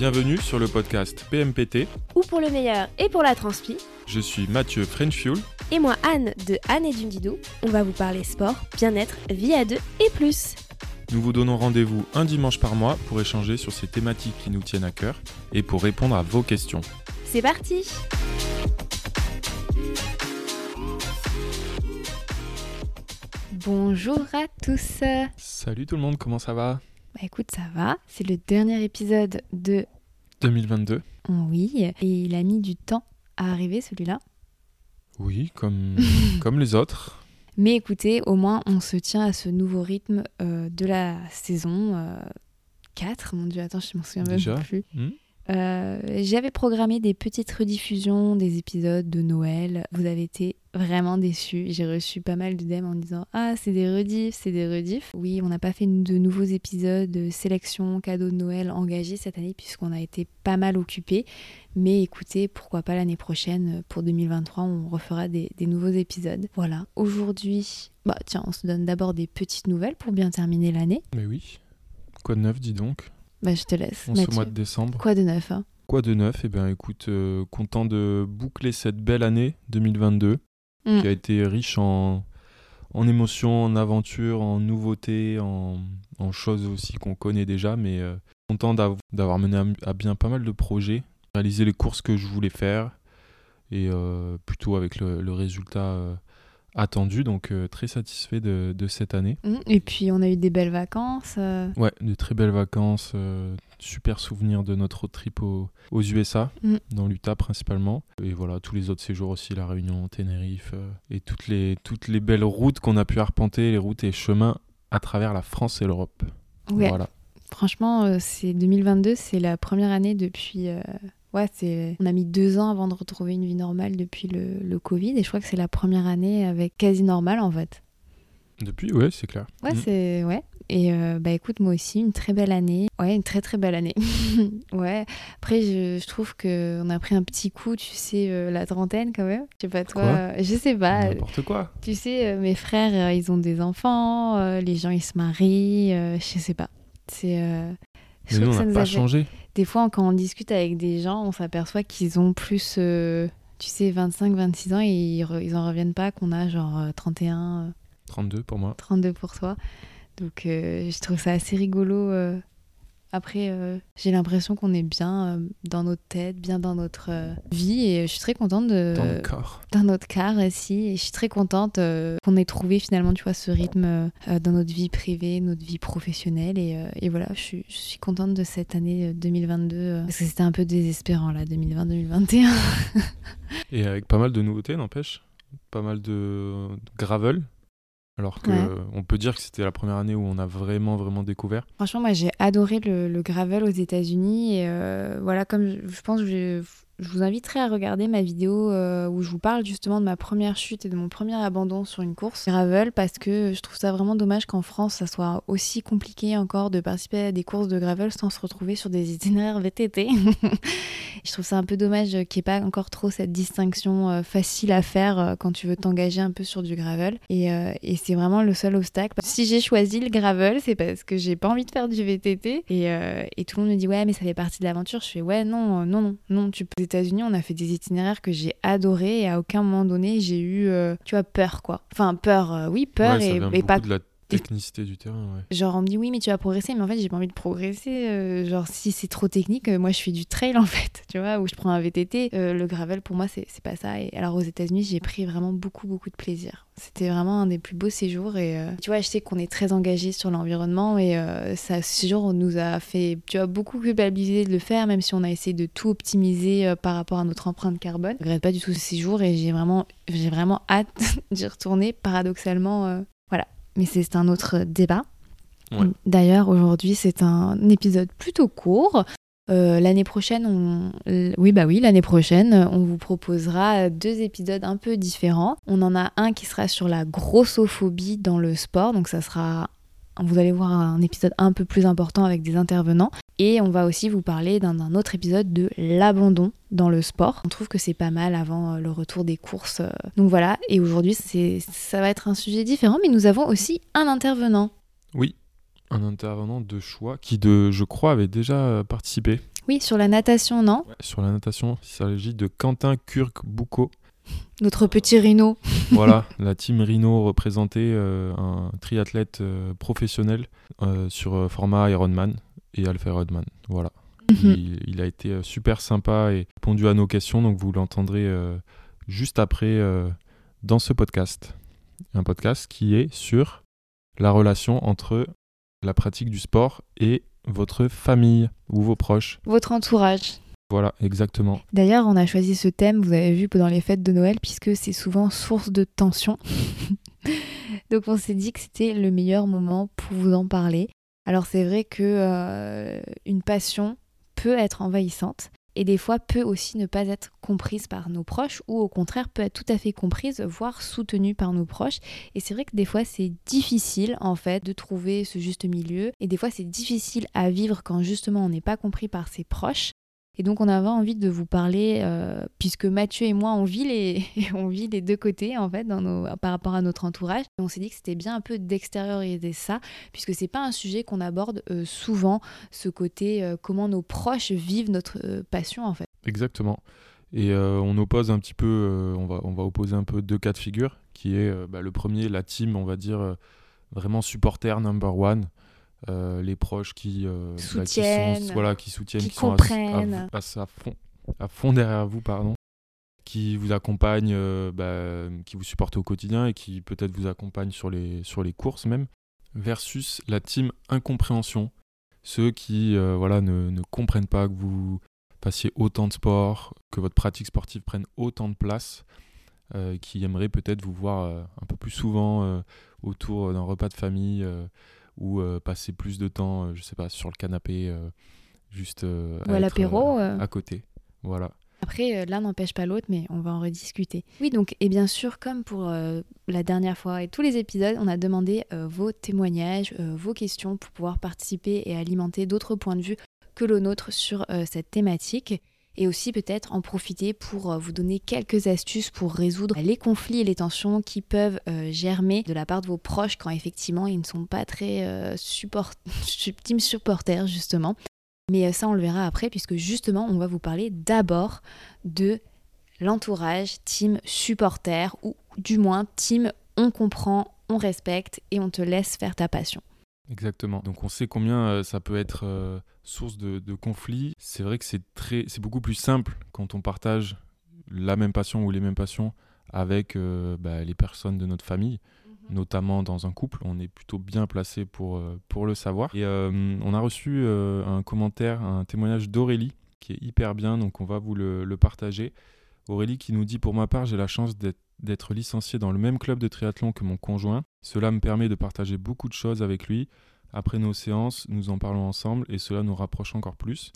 Bienvenue sur le podcast PMPT. Ou pour le meilleur et pour la transpi. Je suis Mathieu Frenchfuel. Et moi Anne de Anne et Dundidou. On va vous parler sport, bien-être, vie à deux et plus. Nous vous donnons rendez-vous un dimanche par mois pour échanger sur ces thématiques qui nous tiennent à cœur et pour répondre à vos questions. C'est parti Bonjour à tous Salut tout le monde, comment ça va? Bah écoute, ça va. C'est le dernier épisode de 2022. Oui, et il a mis du temps à arriver celui-là. Oui, comme, comme les autres. Mais écoutez, au moins on se tient à ce nouveau rythme euh, de la saison euh, 4. Mon dieu, attends, je m'en souviens même plus. Hmm Euh, J'avais programmé des petites rediffusions des épisodes de Noël. Vous avez été vraiment déçus. J'ai reçu pas mal de DM en disant Ah, c'est des rediffs, c'est des rediffs. Oui, on n'a pas fait de nouveaux épisodes de sélection cadeaux de Noël engagés cette année puisqu'on a été pas mal occupés. Mais écoutez, pourquoi pas l'année prochaine, pour 2023, on refera des, des nouveaux épisodes. Voilà. Aujourd'hui, bah tiens, on se donne d'abord des petites nouvelles pour bien terminer l'année. Mais oui. Quoi de neuf, dis donc Bah je te laisse. On se mois de décembre. Quoi de neuf hein? Quoi de neuf? Eh bien écoute, euh, content de boucler cette belle année 2022 Mm. qui a été riche en, en émotions, en aventures, en nouveautés, en, en choses aussi qu'on connaît déjà, mais euh, content d'av- d'avoir mené à, à bien pas mal de projets, réaliser les courses que je voulais faire, et euh, plutôt avec le, le résultat attendu, donc euh, très satisfait de, de cette année. Mm. Et puis on a eu des belles vacances. euh, Ouais, de très belles vacances, euh, super souvenirs de notre road trip au- aux USA, Mm. dans l'Utah principalement. Et voilà, tous les autres séjours aussi, La Réunion, Tenerife, euh, et toutes les, toutes les belles routes qu'on a pu arpenter, les routes et chemins à travers la France et l'Europe. Ouais. Voilà. Franchement, c'est 2022, c'est la première année depuis. Ouais, c'est. On a mis deux ans avant de retrouver une vie normale depuis le, le Covid, et je crois que c'est la première année avec quasi normale en fait. Depuis, ouais, c'est clair. Ouais, Mm. c'est. Ouais. Et euh, bah écoute, moi aussi, une très belle année. Ouais, une très très belle année. ouais. Après, je, je trouve qu'on a pris un petit coup, tu sais, euh, la trentaine quand même. Je sais pas toi. Euh, je sais pas. N'importe quoi. Tu sais, euh, mes frères, ils ont des enfants, les gens, ils se marient, je sais pas. C'est. Mais nous, que on n'a pas changé. Des fois, quand on discute avec des gens, on s'aperçoit qu'ils ont plus, euh, tu sais, 25, 26 ans et ils, re- ils en reviennent pas qu'on a genre euh, 31, euh, 32 pour moi. 32 pour toi. Donc, euh, je trouve ça assez rigolo. Après, euh, j'ai l'impression qu'on est bien euh, dans notre tête, bien dans notre euh, vie et je suis très contente de Dans le corps. dans notre car aussi et je suis très contente qu'on ait trouvé finalement tu vois ce rythme dans notre vie privée notre vie professionnelle et, et voilà je suis, je suis contente de cette année euh, 2022 euh, parce que c'était un peu désespérant là 2020 2021 Et avec pas mal de nouveautés, n'empêche? Pas mal de gravel? Alors que Ouais. on peut dire que c'était la première année où on a vraiment, vraiment découvert. franchement moi j'ai adoré le, le gravel aux États-Unis et euh, voilà comme je, je pense que je, vous inviterai à regarder ma vidéo euh, où je vous parle justement de ma première chute et de mon premier abandon sur une course gravel parce que je trouve ça vraiment dommage qu'en France ça soit aussi compliqué encore de participer à des courses de gravel sans se retrouver sur des itinéraires VTT. je trouve ça un peu dommage qu'il n'y ait pas encore trop cette distinction euh, facile à faire euh, quand tu veux t'engager un peu sur du gravel et, c'est vraiment le seul obstacle. Si j'ai choisi le gravel c'est parce que j'ai pas envie de faire du VTT et, tout le monde me dit ouais mais ça fait partie de l'aventure. Je fais ouais non non non non tu peux États-Unis on a fait des itinéraires que j'ai adoré et à aucun moment donné j'ai eu euh, tu vois peur quoi. Enfin peur euh, oui peur Ouais, et, pas de la technicité du terrain, ouais. Genre, on me dit oui, mais tu vas progresser, mais en fait, j'ai pas envie de progresser. euh, genre, si c'est trop technique, euh, moi, je fais du trail en fait, tu vois, où je prends un VTT. Euh, le gravel, pour moi, c'est pas ça. Et alors, aux États-Unis, j'ai pris vraiment beaucoup, beaucoup de plaisir. C'était vraiment un des plus beaux séjours. Et tu vois, je sais qu'on est très engagé sur l'environnement et ça, ce séjour, on nous a fait, tu vois, beaucoup culpabiliser de le faire, même si on a essayé de tout optimiser par rapport à notre empreinte carbone. Je regrette pas du tout ce séjour et j'ai vraiment, j'ai vraiment hâte d'y retourner, paradoxalement. Mais c'est un autre débat. Ouais. D'ailleurs, aujourd'hui, c'est un épisode plutôt court. Euh, l'année prochaine, on... oui, bah oui, l'année prochaine, on vous proposera deux épisodes un peu différents. On en a un qui sera sur la grossophobie dans le sport, donc ça sera, vous allez voir un épisode un peu plus important avec des intervenants. Et on va aussi vous parler d'un autre épisode de l'abandon dans le sport. On trouve que c'est pas mal avant euh, le retour des courses. euh. Donc voilà, et aujourd'hui, ça va être un sujet différent, mais nous avons aussi un intervenant. Oui, un intervenant de choix qui, de, je crois, avait déjà euh, participé. Oui, sur la natation, non? Sur la natation, il s'agit de Quentin Kurk-Boucault. Notre petit rhino. voilà, la team Rhino représentait euh, un triathlète euh, professionnel euh, sur format Ironman et Alpha Ironman. Voilà. Mhm. il, il a été super sympa et répondu à nos questions, donc vous l'entendrez juste après dans ce podcast. Un podcast qui est sur la relation entre la pratique du sport et votre famille ou vos proches. Votre entourage. Voilà, exactement. D'ailleurs, on a choisi ce thème, vous avez vu, pendant les fêtes de Noël, puisque c'est souvent source de tension. Donc on s'est dit que c'était le meilleur moment pour vous en parler. Alors c'est vrai que euh, une passion peut être envahissante et des fois peut aussi ne pas être comprise par nos proches ou au contraire peut être tout à fait comprise, voire soutenue par nos proches. Et c'est vrai que des fois c'est difficile en fait de trouver ce juste milieu et des fois c'est difficile à vivre quand justement on n'est pas compris par ses proches. Et donc on avait envie de vous parler, euh, puisque Mathieu et moi on vit les, on vit les deux côtés en fait par rapport à notre entourage. Et on s'est dit que c'était bien un peu d'extérioriser ça, puisque c'est pas un sujet qu'on aborde euh, souvent, ce côté euh, comment nos proches vivent notre passion en fait. Exactement. Et on oppose un petit peu, on, va, on va opposer un peu deux cas de figure, qui est bah, le premier, la team, on va dire, vraiment supporter number one. Euh, les proches qui, euh, soutiennent, bah, qui, voilà, qui soutiennent, qui, comprennent. sont à, fond, à fond derrière vous, pardon, qui vous accompagnent, euh, bah, qui vous supportent au quotidien et qui peut-être vous accompagnent sur les, sur les courses même, versus la team incompréhension, ceux qui voilà, ne, ne, comprennent pas que vous passiez autant de sport, que votre pratique sportive prenne autant de place, qui aimeraient peut-être vous voir un peu plus souvent autour d'un repas de famille ou euh, passer plus de temps, euh, je sais pas, sur le canapé, euh, juste ou à l'apéro à côté. Voilà. Après, l'un n'empêche pas l'autre, mais on va en rediscuter. Oui, donc, et bien sûr, comme pour la dernière fois et tous les épisodes, on a demandé vos témoignages, vos questions pour pouvoir participer et alimenter d'autres points de vue que le nôtre sur cette thématique et aussi peut-être en profiter pour euh, vous donner quelques astuces pour résoudre les conflits et les tensions qui peuvent euh, germer de la part de vos proches quand effectivement ils ne sont pas très euh, team supporters justement. Mais ça on le verra après puisque justement on va vous parler d'abord de l'entourage team supporter ou du moins team on comprend, on respecte et on te laisse faire ta passion. Exactement. Donc on sait combien euh, ça peut être euh, source de, de conflits. C'est vrai que c'est très, c'est beaucoup plus simple quand on partage la même passion ou les mêmes passions avec euh, bah, les personnes de notre famille, mhm. notamment dans un couple. On est plutôt bien placé pour, pour le savoir. Et on a reçu un commentaire, un témoignage d'Aurélie qui est hyper bien, donc on va vous le, le partager. Aurélie qui nous dit pour ma part j'ai la chance d'être licencié dans le même club de triathlon que mon conjoint. Cela me permet de partager beaucoup de choses avec lui. Après nos séances, nous en parlons ensemble et cela nous rapproche encore plus.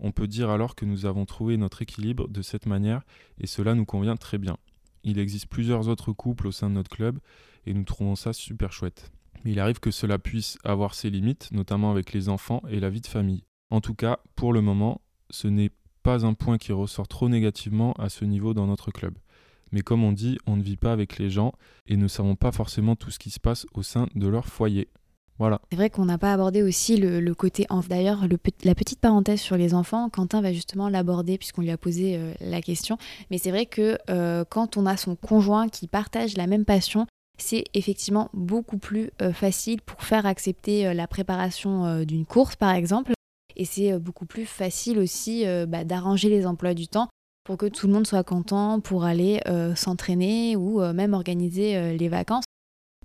On peut dire alors que nous avons trouvé notre équilibre de cette manière et cela nous convient très bien. Il existe plusieurs autres couples au sein de notre club et nous trouvons ça super chouette. Mais il arrive que cela puisse avoir ses limites, notamment avec les enfants et la vie de famille. En tout cas, pour le moment, ce n'est pas un point qui ressort trop négativement à ce niveau dans notre club. Mais comme on dit, on ne vit pas avec les gens et ne savons pas forcément tout ce qui se passe au sein de leur foyer. Voilà. C'est vrai qu'on n'a pas abordé aussi le, côté. D'ailleurs, la petite parenthèse sur les enfants, Quentin va justement l'aborder puisqu'on lui a posé euh, la question. Mais c'est vrai que euh, quand on a son conjoint qui partage la même passion, c'est effectivement beaucoup plus euh, facile pour faire accepter la préparation d'une course, par exemple. Et c'est beaucoup plus facile aussi bah, d'arranger les emplois du temps pour que tout le monde soit content pour aller euh, s'entraîner ou euh, même organiser euh, les vacances.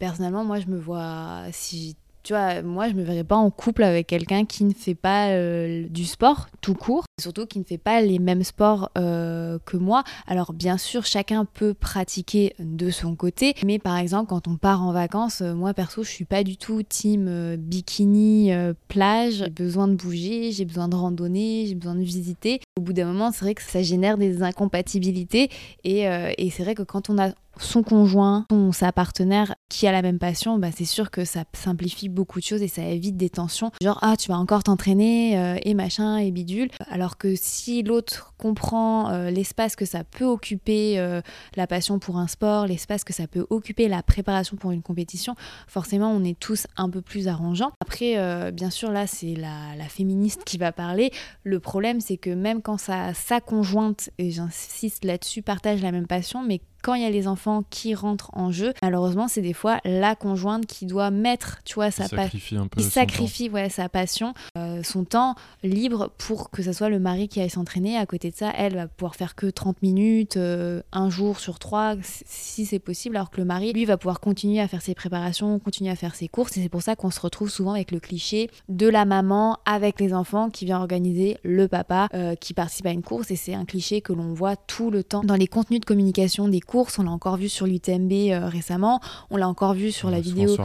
Personnellement, moi, je me vois, si tu vois, moi, je me verrais pas en couple avec quelqu'un qui ne fait pas euh, du sport tout court, surtout qui ne fait pas les mêmes sports euh, que moi. Alors, bien sûr, chacun peut pratiquer de son côté, mais par exemple, quand on part en vacances, euh, moi perso, je suis pas du tout team bikini, plage. J'ai besoin de bouger, j'ai besoin de randonner, j'ai besoin de visiter. Au bout d'un moment, c'est vrai que ça génère des incompatibilités et, et c'est vrai que quand on a son conjoint, son, sa partenaire qui a la même passion, bah, c'est sûr que ça simplifie beaucoup de choses et ça évite des tensions. Genre, ah, tu vas encore t'entraîner euh, et machin et bidule. Alors que si l'autre comprend euh, l'espace que ça peut occuper euh, la passion pour un sport, l'espace que ça peut occuper la préparation pour une compétition, forcément, on est tous un peu plus arrangeants. Après, bien sûr, là, c'est la, la, féministe qui va parler. Le problème, c'est que même quand sa, sa conjointe, et j'insiste là-dessus, partage la même passion, mais quand il y a les enfants qui rentrent en jeu, malheureusement, c'est des fois la conjointe qui doit mettre, tu vois, sa passion. Il sacrifie ouais, sa passion, euh, son temps libre pour que ce soit le mari qui aille s'entraîner. À côté de ça, elle va pouvoir faire que 30 minutes, euh, un jour sur trois, si c'est possible, alors que le mari, lui, va pouvoir continuer à faire ses préparations, continuer à faire ses courses. Et c'est pour ça qu'on se retrouve souvent avec le cliché de la maman avec les enfants qui vient organiser le papa euh, qui participe à une course. Et c'est un cliché que l'on voit tout le temps dans les contenus de communication des on l'a encore vu sur l'UTMB euh, récemment, on l'a encore vu sur la vidéo.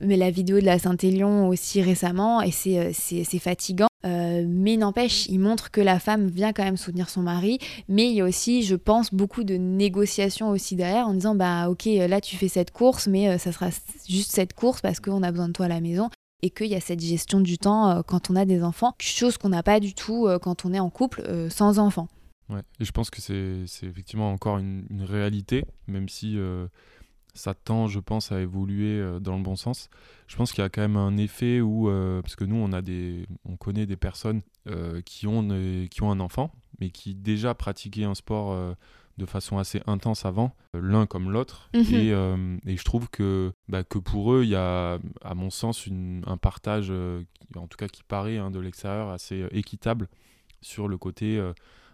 Mais la vidéo de la Saint-Élion aussi récemment, et c'est euh, fatigant. Euh, mais n'empêche, il montre que la femme vient quand même soutenir son mari, mais il y a aussi, je pense, beaucoup de négociations aussi derrière en disant bah ok là tu fais cette course, mais ça sera juste cette course parce qu'on a besoin de toi à la maison et qu'il y a cette gestion du temps quand on a des enfants, chose qu'on n'a pas du tout quand on est en couple sans enfants. Ouais. Et je pense que c'est effectivement encore une, réalité, même si euh, ça tend, je pense, à évoluer euh, dans le bon sens. Je pense qu'il y a quand même un effet où, euh, parce que nous, on, a des, on connaît des personnes qui, ont, qui ont un enfant, mais qui déjà pratiquaient un sport de façon assez intense avant, l'un comme l'autre. Mhm. et, et, je trouve que, bah, que pour eux, il y a, à mon sens, une, un partage, en tout cas qui paraît hein, de l'extérieur, assez équitable sur le côté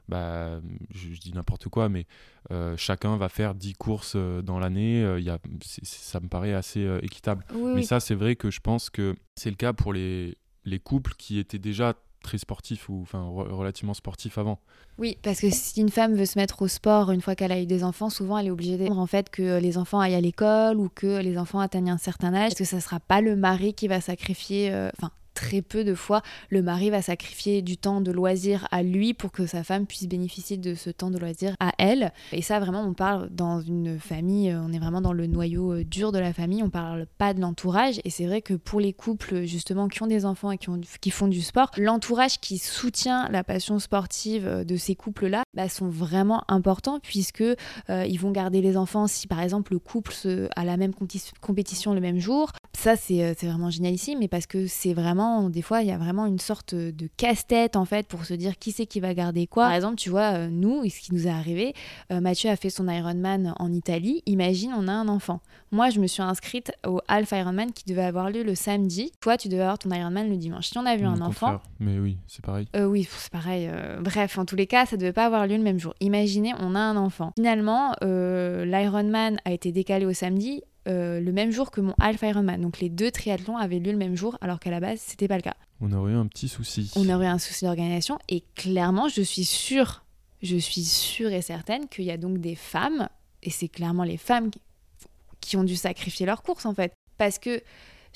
bah, je, dis n'importe quoi, mais euh, chacun va faire 10 courses euh, dans l'année. Euh, a, ça me paraît assez équitable. mais ça, c'est vrai que je pense que c'est le cas pour les, les couples qui étaient déjà très sportifs ou enfin relativement sportifs avant. Oui, parce que si une femme veut se mettre au sport une fois qu'elle a eu des enfants, souvent elle est obligée d'être en fait que les enfants aillent à l'école ou que les enfants atteignent un certain âge, parce que ça sera pas le mari qui va sacrifier, enfin très peu de fois, le mari va sacrifier du temps de loisir à lui pour que sa femme puisse bénéficier de ce temps de loisir à elle. Et ça, vraiment, on parle dans une famille, euh, on est vraiment dans le noyau euh, dur de la famille, on parle pas de l'entourage. Et c'est vrai que pour les couples, justement, qui ont des enfants et qui, ont, qui font du sport, l'entourage qui soutient la passion sportive euh, de ces couples-là bah, sont vraiment importants puisque vont garder les enfants si, par exemple, le couple a la même compétition le même jour. Ça, c'est vraiment génial ici, mais parce que c'est vraiment des fois, il y a vraiment une sorte de casse-tête en fait pour se dire qui c'est qui va garder quoi. Par exemple, tu vois, euh, nous, ce qui nous est arrivé, euh, Mathieu a fait son Ironman en Italie. Imagine, on a un enfant. Moi, je me suis inscrite au Half Ironman qui devait avoir lieu le samedi. Toi, tu devais avoir ton Ironman le dimanche. Si on a vu un enfant. Mais oui, c'est pareil. Euh, oui, c'est pareil. bref, en tous les cas, ça devait pas avoir lieu le même jour. Imaginez, on a un enfant. Finalement, l'Ironman a été décalé au samedi. Euh, le même jour que mon Alpha Ironman. Donc les deux triathlons avaient lieu le même jour, alors qu'à la base, c'était pas le cas. On aurait eu un petit souci. On aurait eu un souci d'organisation. Et clairement, je suis sûre, je suis sûre et certaine qu'il y a donc des femmes, et c'est clairement les femmes qui, qui ont dû sacrifier leur course en fait. Parce que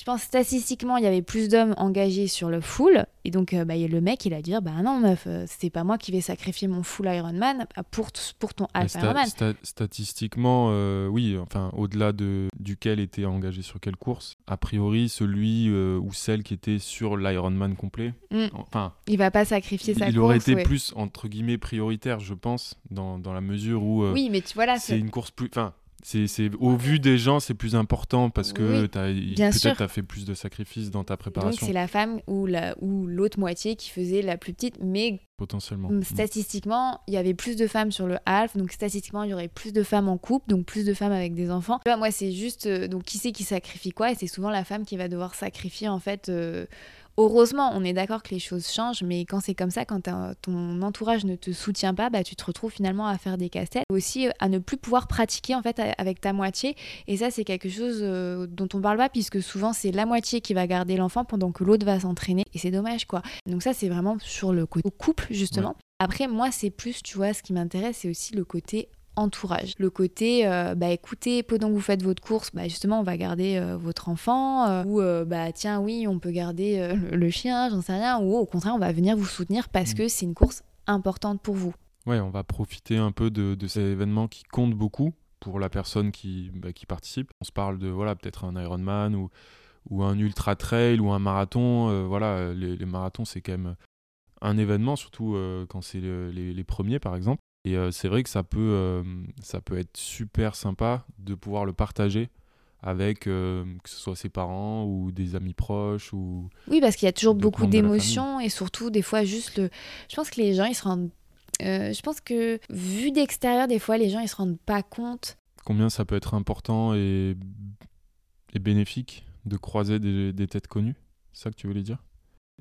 je pense statistiquement, il y avait plus d'hommes engagés sur le full. Et donc, euh, bah, le mec, il a dit Bah non, meuf, euh, c'est pas moi qui vais sacrifier mon full Ironman pour, pour ton Half Ironman. statistiquement, euh, oui, enfin, au-delà de, duquel était engagé sur quelle course, a priori, celui ou celle qui était sur l'Ironman complet, mm. enfin. Il va pas sacrifier sa il, il aurait été plus, entre guillemets, prioritaire, je pense, dans, dans la mesure où. oui, mais tu vois là. C'est une course plus. Enfin, c'est, au vu des gens, c'est plus important parce que peut-être tu as fait plus de sacrifices dans ta préparation. Donc c'est la femme ou, la, ou l'autre moitié qui faisait la plus petite, mais potentiellement. Statistiquement, il y avait plus de femmes sur le half, donc statistiquement, il y aurait plus de femmes en couple, donc plus de femmes avec des enfants. moi, c'est juste, euh, donc qui c'est qui sacrifie quoi? Et c'est souvent la femme qui va devoir sacrifier en fait. Euh, Heureusement, on est d'accord que les choses changent, mais quand c'est comme ça, quand ton entourage ne te soutient pas, bah, tu te retrouves finalement à faire des cassettes. Aussi euh, à ne plus pouvoir pratiquer en fait avec ta moitié. Et ça, c'est quelque chose euh, dont on parle pas, puisque souvent c'est la moitié qui va garder l'enfant pendant que l'autre va s'entraîner. Et c'est dommage, quoi. Donc ça, c'est vraiment sur le côté couple, justement. Après, moi, c'est plus, tu vois, ce qui m'intéresse, c'est aussi le côté entourage. Le côté, euh, bah écoutez, pendant que vous faites votre course, bah justement, on va garder euh, votre enfant, euh, ou bah tiens, oui, on peut garder le, chien, j'en sais rien, ou au contraire, on va venir vous soutenir parce mm. que c'est une course importante pour vous. Ouais, on va profiter un peu de, de ces événements qui comptent beaucoup pour la personne qui, bah, qui participe. On se parle de voilà peut-être un Ironman ou, ou un ultra trail ou un marathon. voilà, les, marathons c'est quand même un événement, surtout quand c'est les, les, premiers par exemple. Et c'est vrai que ça peut, ça peut être super sympa de pouvoir le partager avec que ce soit ses parents ou des amis proches ou oui parce qu'il y a toujours beaucoup d'émotions et surtout des fois juste le je pense que les gens ils se rendent euh, je pense que vu d'extérieur, des fois, les gens ils se rendent pas compte. Combien ça peut être important et, et bénéfique de croiser des, des têtes connues C'est ça que tu voulais dire?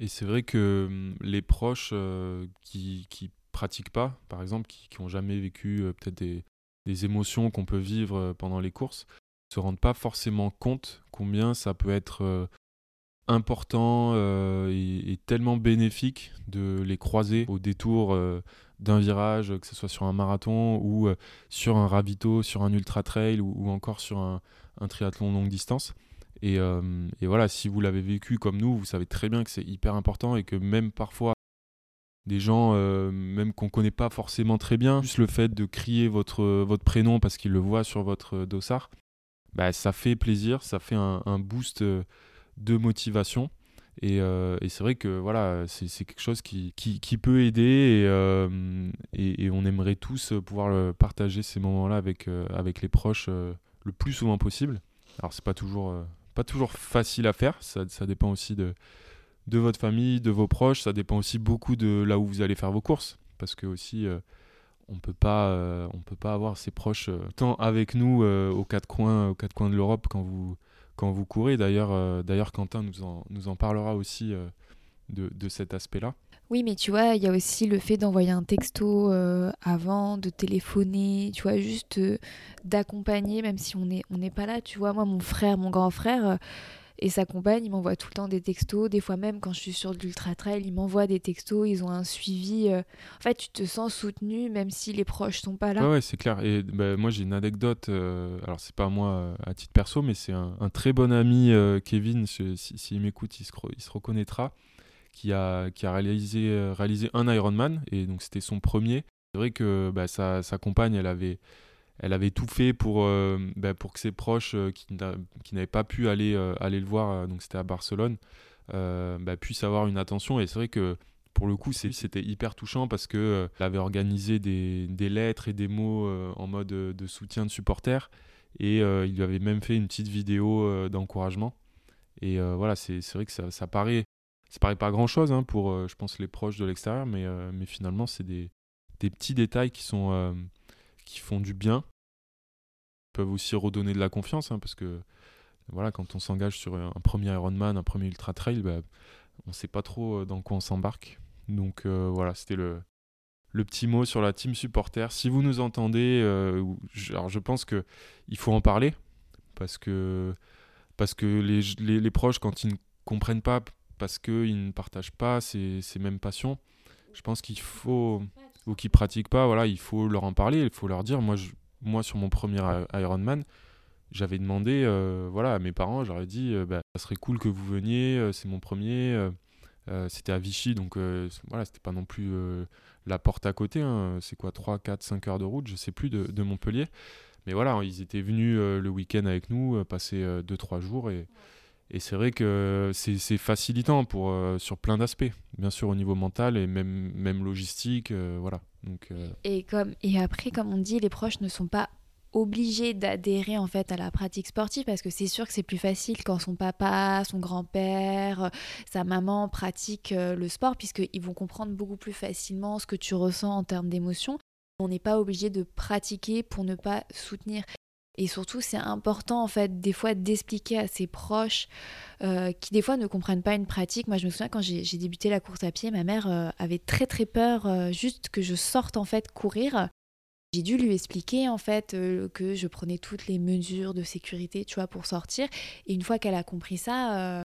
Et c'est vrai que hum, les proches euh, qui, qui pratiquent pas, par exemple, qui n'ont jamais vécu euh, peut-être des, émotions qu'on peut vivre pendant les courses, se rendent pas forcément compte combien ça peut être important et, et, tellement bénéfique de les croiser au détour d'un virage, que ce soit sur un marathon ou euh, sur un ravito, sur un ultra trail ou, encore sur un, triathlon longue distance. Euh, et, voilà, si vous l'avez vécu comme nous, vous savez très bien que c'est hyper important et que même parfois, des gens, euh, même qu'on connaît pas forcément très bien, juste le fait de crier votre, votre prénom parce qu'ils le voient sur votre dossard, bah, ça fait plaisir, ça fait un, un boost de motivation. Euh, et, c'est vrai que voilà, c'est quelque chose qui, qui, peut aider euh, et, et, on aimerait tous pouvoir partager ces moments-là avec, euh, avec les proches le plus souvent possible. Alors c'est pas toujours, pas toujours facile à faire, ça, ça, dépend aussi de, de votre famille, de vos proches, ça dépend aussi beaucoup de là où vous allez faire vos courses. Parce que aussi on peut pas on peut pas avoir ses proches tant avec nous aux quatre coins aux quatre coins de l'Europe quand vous quand vous courez. D'ailleurs, euh, d'ailleurs Quentin nous en, nous en parlera aussi euh, de, de, cet aspect-là. Oui, mais tu vois, il y a aussi le fait d'envoyer un texto euh, avant, de téléphoner, tu vois, juste d'accompagner, même si on n'est on pas là. Tu vois, moi, mon frère, mon grand frère, et sa compagne, il m'envoie tout le temps des textos. Des fois même, quand je suis sur l'ultra trail, il m'envoie des textos. Ils ont un suivi. Euh, en fait, tu te sens soutenu, même si les proches sont pas là. Ouais, c'est clair. Et bah, moi, j'ai une anecdote. Euh, alors, c'est pas moi euh, à titre perso, mais c'est un, très bon ami, Kevin. S'il si, m'écoute, il se, reconnaîtra. Qui a, réalisé, un Ironman. Et donc, c'était son premier. C'est vrai que bah, sa compagne, elle avait elle avait tout fait pour, euh, bah, pour que ses proches euh, qui, n'avaient pas pu aller, euh, aller le voir, donc c'était à Barcelone, bah, puissent avoir une attention. Et c'est vrai que pour le coup, c'était hyper touchant parce qu'elle avait organisé des, des, lettres et des mots en mode de soutien de supporters. Et il lui avait même fait une petite vidéo d'encouragement. Et voilà, c'est vrai que ça, ça, paraît, ça paraît pas grand chose hein, pour, je pense, les proches de l'extérieur, mais, mais finalement, c'est des, des, petits détails qui sont qui font du bien peuvent aussi redonner de la confiance hein, parce que voilà quand on s'engage sur un premier Ironman un premier ultra trail bah, on sait pas trop euh, dans quoi on s'embarque. Donc euh, voilà c'était le le petit mot sur la team supporter. Si vous nous entendez euh, alors je pense que il faut en parler parce que parce que les, les, les proches quand ils ne comprennent pas parce qu'ils ne partagent pas ces, ces mêmes passions je pense qu'il faut ou qui pratiquent pas, voilà, il faut leur en parler, il faut leur dire. Moi, je, moi sur mon premier Ironman, j'avais demandé euh, voilà, à mes parents, j'aurais dit euh, bah, ça serait cool que vous veniez, euh, c'est mon premier. c'était à Vichy, donc voilà, c'était pas non plus la porte à côté. Hein. c'est quoi, 3, 4, 5 heures de route, je sais plus, de, de Montpellier. Mais voilà, ils étaient venus le week-end avec nous, passer 2-3 jours et. Et c'est vrai que c'est facilitant pour, euh, sur plein d'aspects, bien sûr au niveau mental et même, même logistique. Euh, voilà. Euh, et, comme, et après, comme on dit, les proches ne sont pas obligés d'adhérer en fait à la pratique sportive parce que c'est sûr que c'est plus facile quand son papa, son grand-père, sa maman pratiquent le sport puisqu'ils vont comprendre beaucoup plus facilement ce que tu ressens en termes d'émotions. On n'est pas obligé de pratiquer pour ne pas soutenir. Et surtout, c'est important, en fait, des fois, d'expliquer à ses proches euh, qui, des fois, ne comprennent pas une pratique. Moi, je me souviens, quand j'ai débuté la course à pied, ma mère euh, avait très, très peur euh, juste que je sorte, en fait, courir. J'ai dû lui expliquer, en fait, que je prenais toutes les mesures de sécurité, tu vois, pour sortir. Et une fois qu'elle a compris ça,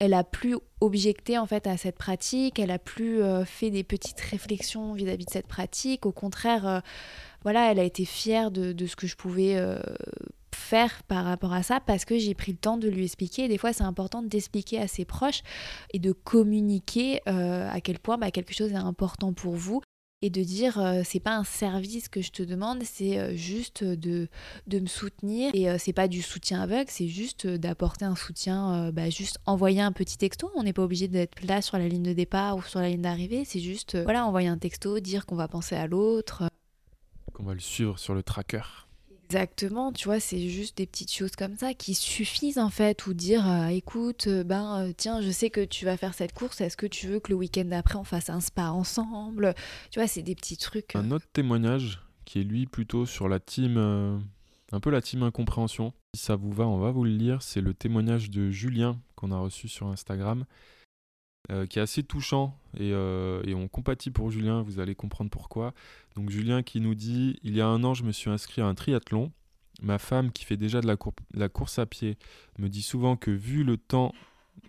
elle a plus objecté en fait à cette pratique, elle a plus fait des petites réflexions vis-à-vis de cette pratique. Au contraire, voilà, elle a été fière de, ce que je pouvais euh, faire par rapport à ça parce que j'ai pris le temps de lui expliquer. des fois, c'est important d'expliquer à ses proches et de communiquer euh, à quel point bah, quelque chose est important pour vous. et de dire euh, c'est pas un service que je te demande, c'est euh, juste de, de me soutenir et euh, c'est pas du soutien aveugle, c'est juste d'apporter un soutien, bah, juste envoyer un petit texto. On n'est pas obligé d'être là sur la ligne de départ ou sur la ligne d'arrivée, c'est juste voilà envoyer un texto, dire qu'on va penser à l'autre, qu'on va le suivre sur le tracker. Exactement, tu vois, c'est juste des petites choses comme ça qui suffisent en fait, ou dire euh, écoute, euh, ben euh, tiens, je sais que tu vas faire cette course, est-ce que tu veux que le week-end d'après on fasse un spa ensemble? Tu vois, c'est des petits trucs. Un autre témoignage qui est lui plutôt sur la team, un peu la team incompréhension. Si ça vous va, on va vous le lire. C'est le témoignage de Julien qu'on a reçu sur Instagram. Qui est assez touchant et, et, on compatit pour Julien, vous allez comprendre pourquoi. Donc Julien qui nous dit Il y a un an, je me suis inscrit à un triathlon. Ma femme, qui fait déjà de la, course à pied, me dit souvent que vu, le temps,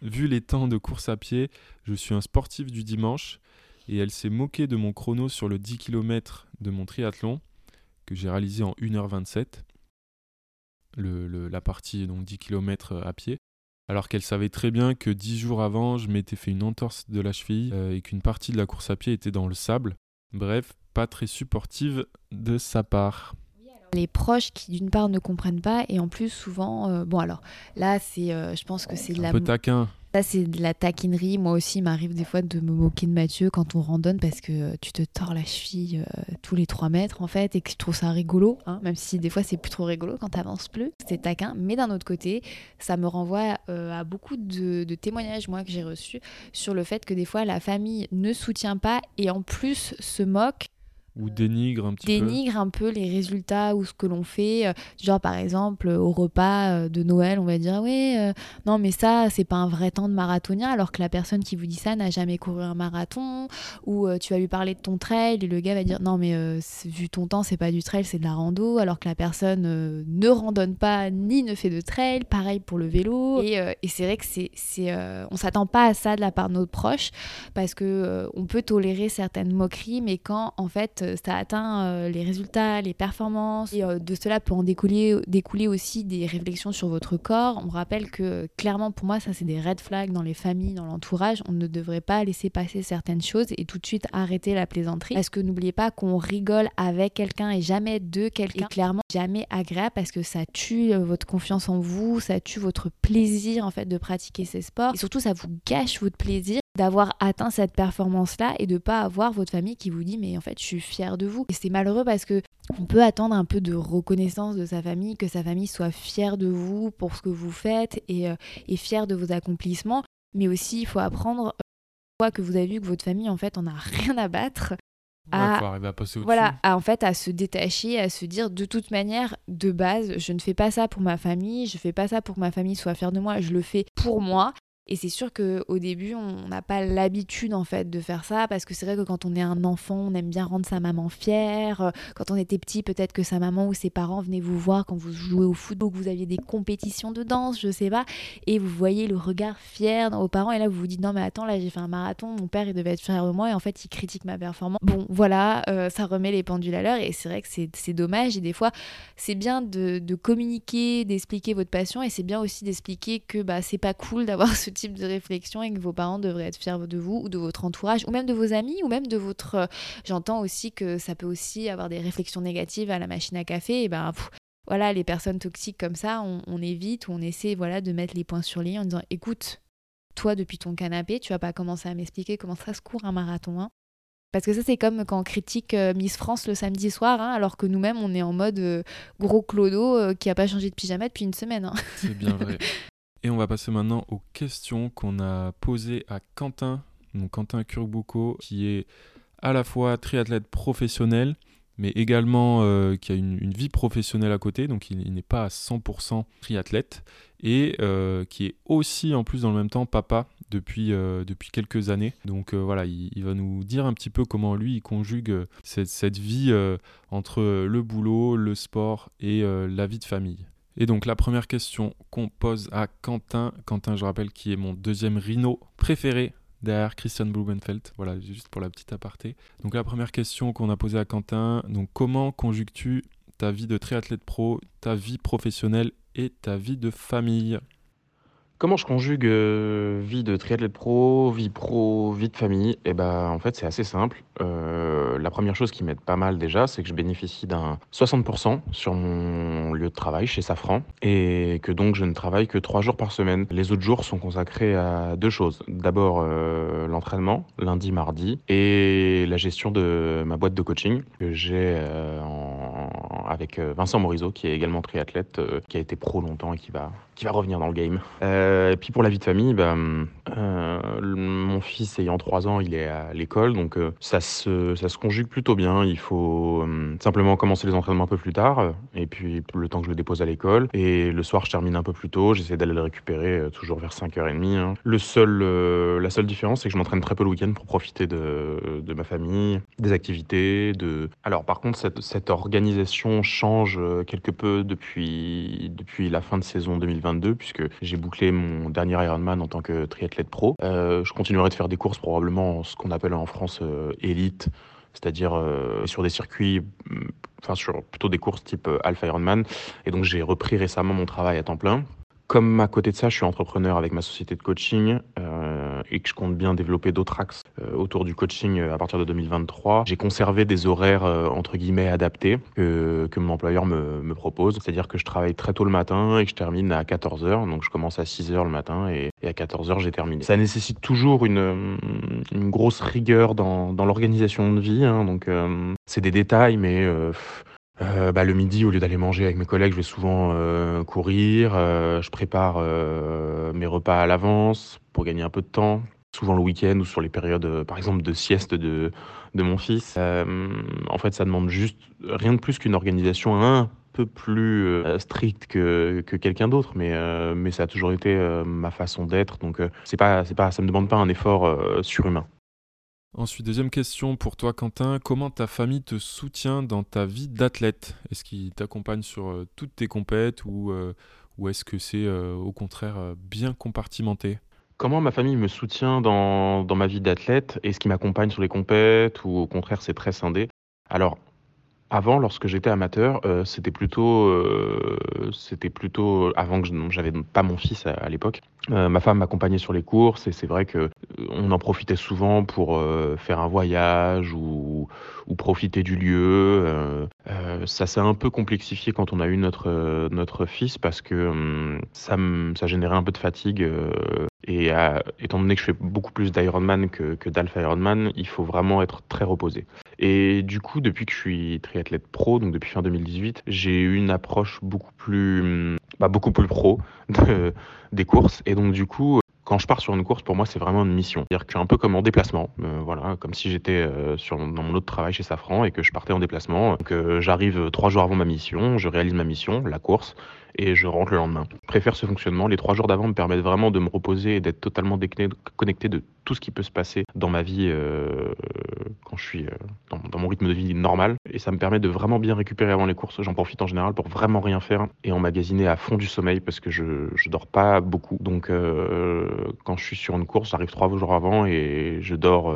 vu les temps de course à pied, je suis un sportif du dimanche. Et elle s'est moquée de mon chrono sur le 10 km de mon triathlon, que j'ai réalisé en 1h27. Le, la partie donc 10 km à pied alors qu'elle savait très bien que dix jours avant, je m'étais fait une entorse de la cheville euh, et qu'une partie de la course à pied était dans le sable. Bref, pas très supportive de sa part. Les proches qui d'une part ne comprennent pas et en plus souvent, euh, bon alors là c'est, euh, je pense que c'est de la... Un peu taquin. Ça, c'est de la taquinerie. Moi aussi, il m'arrive des fois de me moquer de Mathieu quand on randonne parce que euh, tu te tords la cheville tous les 3 mètres, en fait, et que je trouve ça rigolo, hein, même si des fois, c'est plus trop rigolo quand t'avances plus. C'est taquin. Mais d'un autre côté, ça me renvoie à beaucoup de, de, témoignages, moi, que j'ai reçus sur le fait que des fois, la famille ne soutient pas et en plus se moque ou dénigre un petit peu les résultats ou ce que l'on fait. Euh, genre, par exemple, au repas euh, de Noël, on va dire Oui, euh, non, mais ça, c'est pas un vrai temps de marathonien, alors que la personne qui vous dit ça n'a jamais couru un marathon. Ou tu vas lui parler de ton trail et le gars va dire Non, mais vu ton temps, c'est pas du trail, c'est de la rando, alors que la personne ne randonne pas ni ne fait de trail. Pareil pour le vélo. Et, et c'est vrai que c'est, c'est, on s'attend pas à ça de la part de nos proches, parce que on peut tolérer certaines moqueries, mais quand, en fait, ça atteint euh, les résultats, les performances. Et euh, de cela peut en découler, aussi des réflexions sur votre corps. On rappelle que clairement pour moi ça c'est des red flags dans les familles, dans l'entourage. On ne devrait pas laisser passer certaines choses et tout de suite arrêter la plaisanterie. Parce que n'oubliez pas qu'on rigole avec quelqu'un et jamais de quelqu'un. Clairement jamais agréable parce que ça tue euh, votre confiance en vous, ça tue votre plaisir en fait de pratiquer ces sports. Et surtout ça vous gâche votre plaisir d'avoir atteint cette performance-là et de pas avoir votre famille qui vous dit mais en fait je suis fière de vous. Et c'est malheureux parce que on peut attendre un peu de reconnaissance de sa famille, que sa famille soit fière de vous pour ce que vous faites et, euh, fière de vos accomplissements. Mais aussi il faut apprendre euh, que vous avez vu que votre famille en fait en a rien à battre. À, voilà, à, en fait à se détacher, à se dire de toute manière, de base, je ne fais pas ça pour ma famille, je fais pas ça pour que ma famille soit fière de moi, je le fais pour moi et c'est sûr qu'au début, on n'a pas l'habitude en fait de faire ça parce que c'est vrai que quand on est un enfant, on aime bien rendre sa maman fière. Quand on était petit, peut-être que sa maman ou ses parents venaient vous voir quand vous jouez au football, que vous aviez des compétitions de danse, je sais pas, et vous voyez le regard fier dans vos parents et là vous vous dites non mais attends là j'ai fait un marathon, mon père il devait être fier de moi et en fait il critique ma performance. Bon voilà, euh, ça remet les pendules à l'heure et c'est vrai que c'est dommage et des fois c'est bien de, de communiquer, d'expliquer votre passion et c'est bien aussi d'expliquer que bah c'est pas cool d'avoir ce type de réflexion et que vos parents devraient être fiers de vous ou de votre entourage ou même de vos amis ou même de votre... Euh, j'entends aussi que ça peut aussi avoir des réflexions négatives à la machine à café et ben... voilà, les personnes toxiques comme ça, on, évite ou on essaie voilà, de mettre les points sur les en disant écoute, toi depuis ton canapé, tu vas pas commencer à m'expliquer comment ça se court un marathon. Hein. Parce que ça, c'est comme quand on critique euh, Miss France le samedi soir, hein, alors que nous-mêmes, on est en mode euh, gros clodo qui a pas changé de pyjama depuis une semaine. Hein. C'est bien vrai. Et on va passer maintenant aux questions qu'on a posées à Quentin, donc Quentin Curbouco, qui est à la fois triathlète professionnel, mais également euh, qui a une, vie professionnelle à côté, donc il, n'est pas à 100% triathlète, et euh, qui est aussi en plus dans le même temps papa depuis, euh, depuis quelques années. Donc voilà, il, va nous dire un petit peu comment lui il conjugue cette, cette vie entre le boulot, le sport et la vie de famille. Et donc la première question qu'on pose à Quentin, Quentin je rappelle qui est mon deuxième rhino préféré derrière Christian Blumenfeld, voilà juste pour la petite aparté. Donc la première question qu'on a posée à Quentin, donc comment conjugues-tu ta vie de triathlète pro, ta vie professionnelle et ta vie de famille? Comment je conjugue euh, vie de triathlète pro, vie pro, vie de famille? Eh ben, en fait, c'est assez simple. Euh, la première chose qui m'aide pas mal déjà, c'est que je bénéficie d'un 60% sur mon lieu de travail chez Safran et que donc je ne travaille que trois jours par semaine. Les autres jours sont consacrés à deux choses. D'abord euh, l'entraînement, lundi, mardi, et la gestion de ma boîte de coaching que j'ai avec Vincent Morizot, qui est également triathlète, qui a été pro longtemps et qui va, qui va revenir dans le game. Euh, et puis pour la vie de famille, bah, euh, mon fils ayant 3 ans, il est à l'école, donc euh, ça, se, ça se conjugue plutôt bien. Il faut simplement commencer les entraînements un peu plus tard, et puis le temps que je le dépose à l'école. Et le soir, je termine un peu plus tôt, j'essaie d'aller le récupérer toujours vers 5h30. Hein. Le seul, la seule différence, c'est que je m'entraîne très peu le week-end pour profiter de, de, ma famille, des activités. De... Alors par contre, cette, cette organisation change quelque peu depuis, la fin de saison 2022, puisque j'ai bouclé mon dernier Ironman en tant que triathlète pro. Euh, je continuerai de faire des courses probablement ce qu'on appelle en France euh, élite, c'est-à-dire euh, sur des circuits, mm, enfin sur plutôt des courses type Alpha Ironman. Et donc j'ai repris récemment mon travail à temps plein. Comme à côté de ça, je suis entrepreneur avec ma société de coaching euh, et que je compte bien développer d'autres axes euh, autour du coaching euh, à partir de 2023, j'ai conservé des horaires entre guillemets adaptés que, que mon employeur me, me propose. C'est-à-dire que je travaille très tôt le matin et que je termine à 14h. Donc je commence à 6h le matin et, et à 14h j'ai terminé. Ça nécessite toujours une, une grosse rigueur dans, dans l'organisation de vie. Hein, donc c'est des détails, mais euh, bah, le midi, au lieu d'aller manger avec mes collègues, je vais souvent euh, courir. Euh, je prépare mes repas à l'avance pour gagner un peu de temps. Souvent le week-end ou sur les périodes, par exemple, de sieste de, de mon fils. en fait, ça demande juste rien de plus qu'une organisation un peu plus stricte que, que quelqu'un d'autre, mais, mais ça a toujours été ma façon d'être. Donc, c'est pas, c'est pas, ça ne me demande pas un effort surhumain. Ensuite, deuxième question pour toi, Quentin. Comment ta famille te soutient dans ta vie d'athlète? Est-ce qu'ils t'accompagnent sur euh, toutes tes compètes ou, euh, ou est-ce que c'est euh, au contraire bien compartimenté? Comment ma famille me soutient dans, dans ma vie d'athlète? Est-ce qu'ils m'accompagnent sur les compètes ou au contraire c'est très scindé? Alors, avant, lorsque j'étais amateur, euh, c'était plutôt, euh, c'était plutôt avant que j'avais pas mon fils à, l'époque. Euh, ma femme m'accompagnait sur les courses et c'est vrai que on en profitait souvent pour faire un voyage ou, ou profiter du lieu. ça s'est un peu complexifié quand on a eu notre notre fils parce que hum, ça ça générait un peu de fatigue et étant donné que je fais beaucoup plus d'Ironman que, d'Alpha Ironman, il faut vraiment être très reposé. Et du coup, depuis que je suis triathlète pro, donc depuis fin 2018, j'ai eu une approche beaucoup plus, bah, beaucoup plus pro de, des courses. Et donc, du coup, quand je pars sur une course, pour moi, c'est vraiment une mission. C'est-à-dire que je suis un peu comme en déplacement, euh, voilà, comme si j'étais euh, dans mon autre travail chez Safran et que je partais en déplacement. Donc, euh, j'arrive trois jours avant ma mission, je réalise ma mission, la course, et je rentre le lendemain. Je préfère ce fonctionnement. Les trois jours d'avant me permettent vraiment de me reposer et d'être totalement connecté de tout ce qui peut se passer dans ma vie euh, quand je suis euh, dans, mon rythme de vie normal. Et ça me permet de vraiment bien récupérer avant les courses. J'en profite en général pour vraiment rien faire et emmagasiner à fond du sommeil parce que je, je dors pas beaucoup. Donc euh, quand je suis sur une course, j'arrive trois jours avant et je dors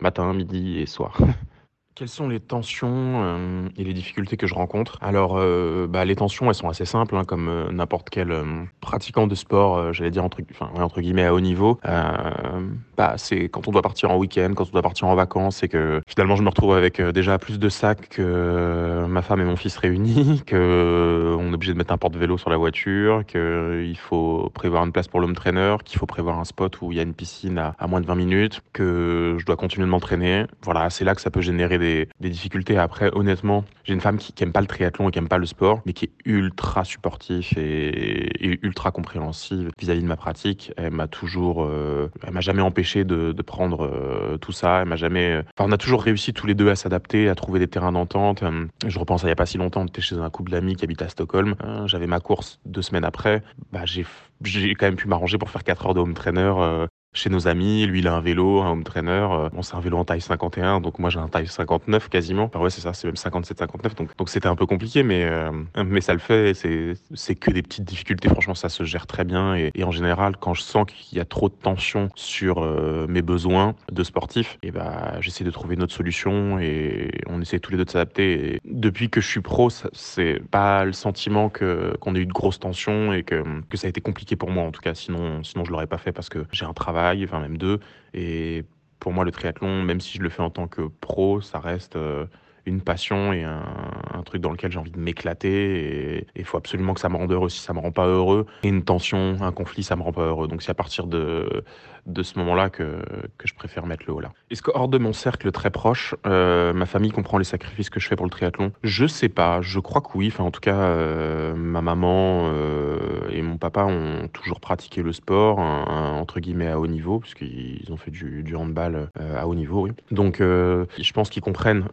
matin, midi et soir. Quelles sont les tensions euh, et les difficultés que je rencontre? Alors, euh, bah, les tensions, elles sont assez simples, hein, comme euh, n'importe quel pratiquant de sport, j'allais dire entre, enfin, entre guillemets à haut niveau. bah, c'est quand on doit partir en week-end, quand on doit partir en vacances, et que finalement je me retrouve avec déjà plus de sacs que ma femme et mon fils réunis, que on est obligé de mettre un porte-vélo sur la voiture, qu'il faut prévoir une place pour l'homme trainer, qu'il faut prévoir un spot où il y a une piscine à, à moins de 20 minutes, que je dois continuer de m'entraîner. Voilà, c'est là que ça peut générer des des, difficultés. Après, honnêtement, j'ai une femme qui, qui aime pas le triathlon et qui aime pas le sport, mais qui est ultra supportive et, ultra compréhensive vis-à-vis de ma pratique. Elle m'a toujours, euh, elle m'a jamais empêché de, prendre euh, tout ça. Elle m'a jamais, enfin, on a toujours réussi tous les deux à s'adapter, à trouver des terrains d'entente. Euh, je repense à il y a pas si longtemps, on était chez un couple d'amis qui habite à Stockholm. J'avais ma course deux semaines après. Bah, j'ai j'ai quand même pu m'arranger pour faire 4 heures de home trainer chez nos amis. Lui, il a un vélo, un home trainer. Euh, bon, c'est un vélo en taille 51, donc moi j'ai un taille 59 quasiment. Enfin, ouais, c'est ça, c'est même 57, 59. Donc, donc c'était un peu compliqué, mais, euh, mais ça le fait. C'est, que des petites difficultés. Franchement, ça se gère très bien. Et, en général, quand je sens qu'il y a trop de tension sur euh, mes besoins de sportif, et bah, j'essaie de trouver une autre solution et on essaie tous les deux de s'adapter. Depuis que je suis pro, c'est pas le sentiment que, qu'on ait eu de grosses tensions et que, que ça a été compliqué pour moi en tout cas. Sinon, sinon je l'aurais pas fait parce que j'ai un travail enfin même deux. Et pour moi, le triathlon, même si je le fais en tant que pro, ça reste euh, une passion et un, truc dans lequel j'ai envie de m'éclater. Et il faut absolument que ça me rende heureux. Si ça me rend pas heureux, et une tension, un conflit, ça me rend pas heureux. Donc c'est à partir de, de ce moment-là que, que je préfère mettre le haut là. Est-ce que hors de mon cercle très proche, euh, ma famille comprend les sacrifices que je fais pour le triathlon? Je sais pas. Je crois que oui. En tout cas, euh, ma maman euh, et mon papa ont toujours pratiqué le sport, entre guillemets à haut niveau, puisqu'ils ont fait du, du handball à haut niveau, oui. Donc, je pense qu'ils comprennent.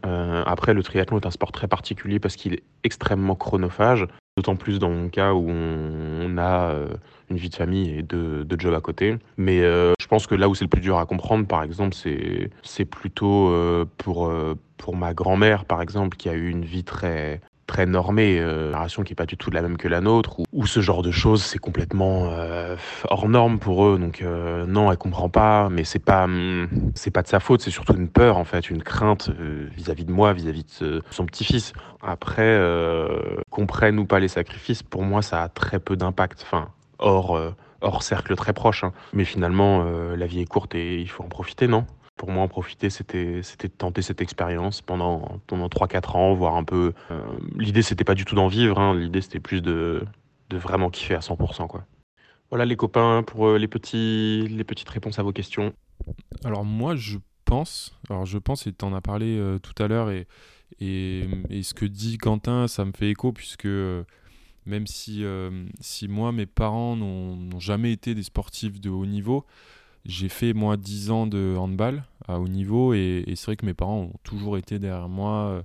après, le triathlon est un sport très particulier parce qu'il est extrêmement chronophage. D'autant plus dans mon cas où on, a euh, une vie de famille et deux, jobs à côté. Mais euh, je pense que là où c'est le plus dur à comprendre, par exemple, c'est, plutôt euh, pour, pour ma grand-mère, par exemple, qui a eu une vie très, très normée, euh, narration qui est pas du tout la même que la nôtre, ou, ce genre de choses, c'est complètement euh, hors norme pour eux. Donc euh, non, elle comprend pas, mais c'est pas hum, c'est pas de sa faute, c'est surtout une peur en fait, une crainte vis-à-vis de moi, vis-à-vis de son petit-fils. Après, comprennent ou pas les sacrifices, pour moi, ça a très peu d'impact. Enfin, hors hors cercle très proche. Hein. Mais finalement, la vie est courte et il faut en profiter, non? Pour moi, en profiter, c'était de tenter cette expérience pendant, pendant 3-4 ans, voir un peu. Euh, l'idée, c'était pas du tout d'en vivre, hein. l'idée, c'était plus de, vraiment kiffer à 100%. Quoi. Voilà les copains pour euh, les, petits, les petites réponses à vos questions. Alors moi, je pense, alors je pense, et tu en as parlé euh, tout à l'heure, et, ce que dit Quentin, ça me fait écho, puisque même si, si moi, mes parents n'ont jamais été des sportifs de haut niveau, j'ai fait moi 10 ans de handball à haut niveau et, c'est vrai que mes parents ont toujours été derrière moi, euh,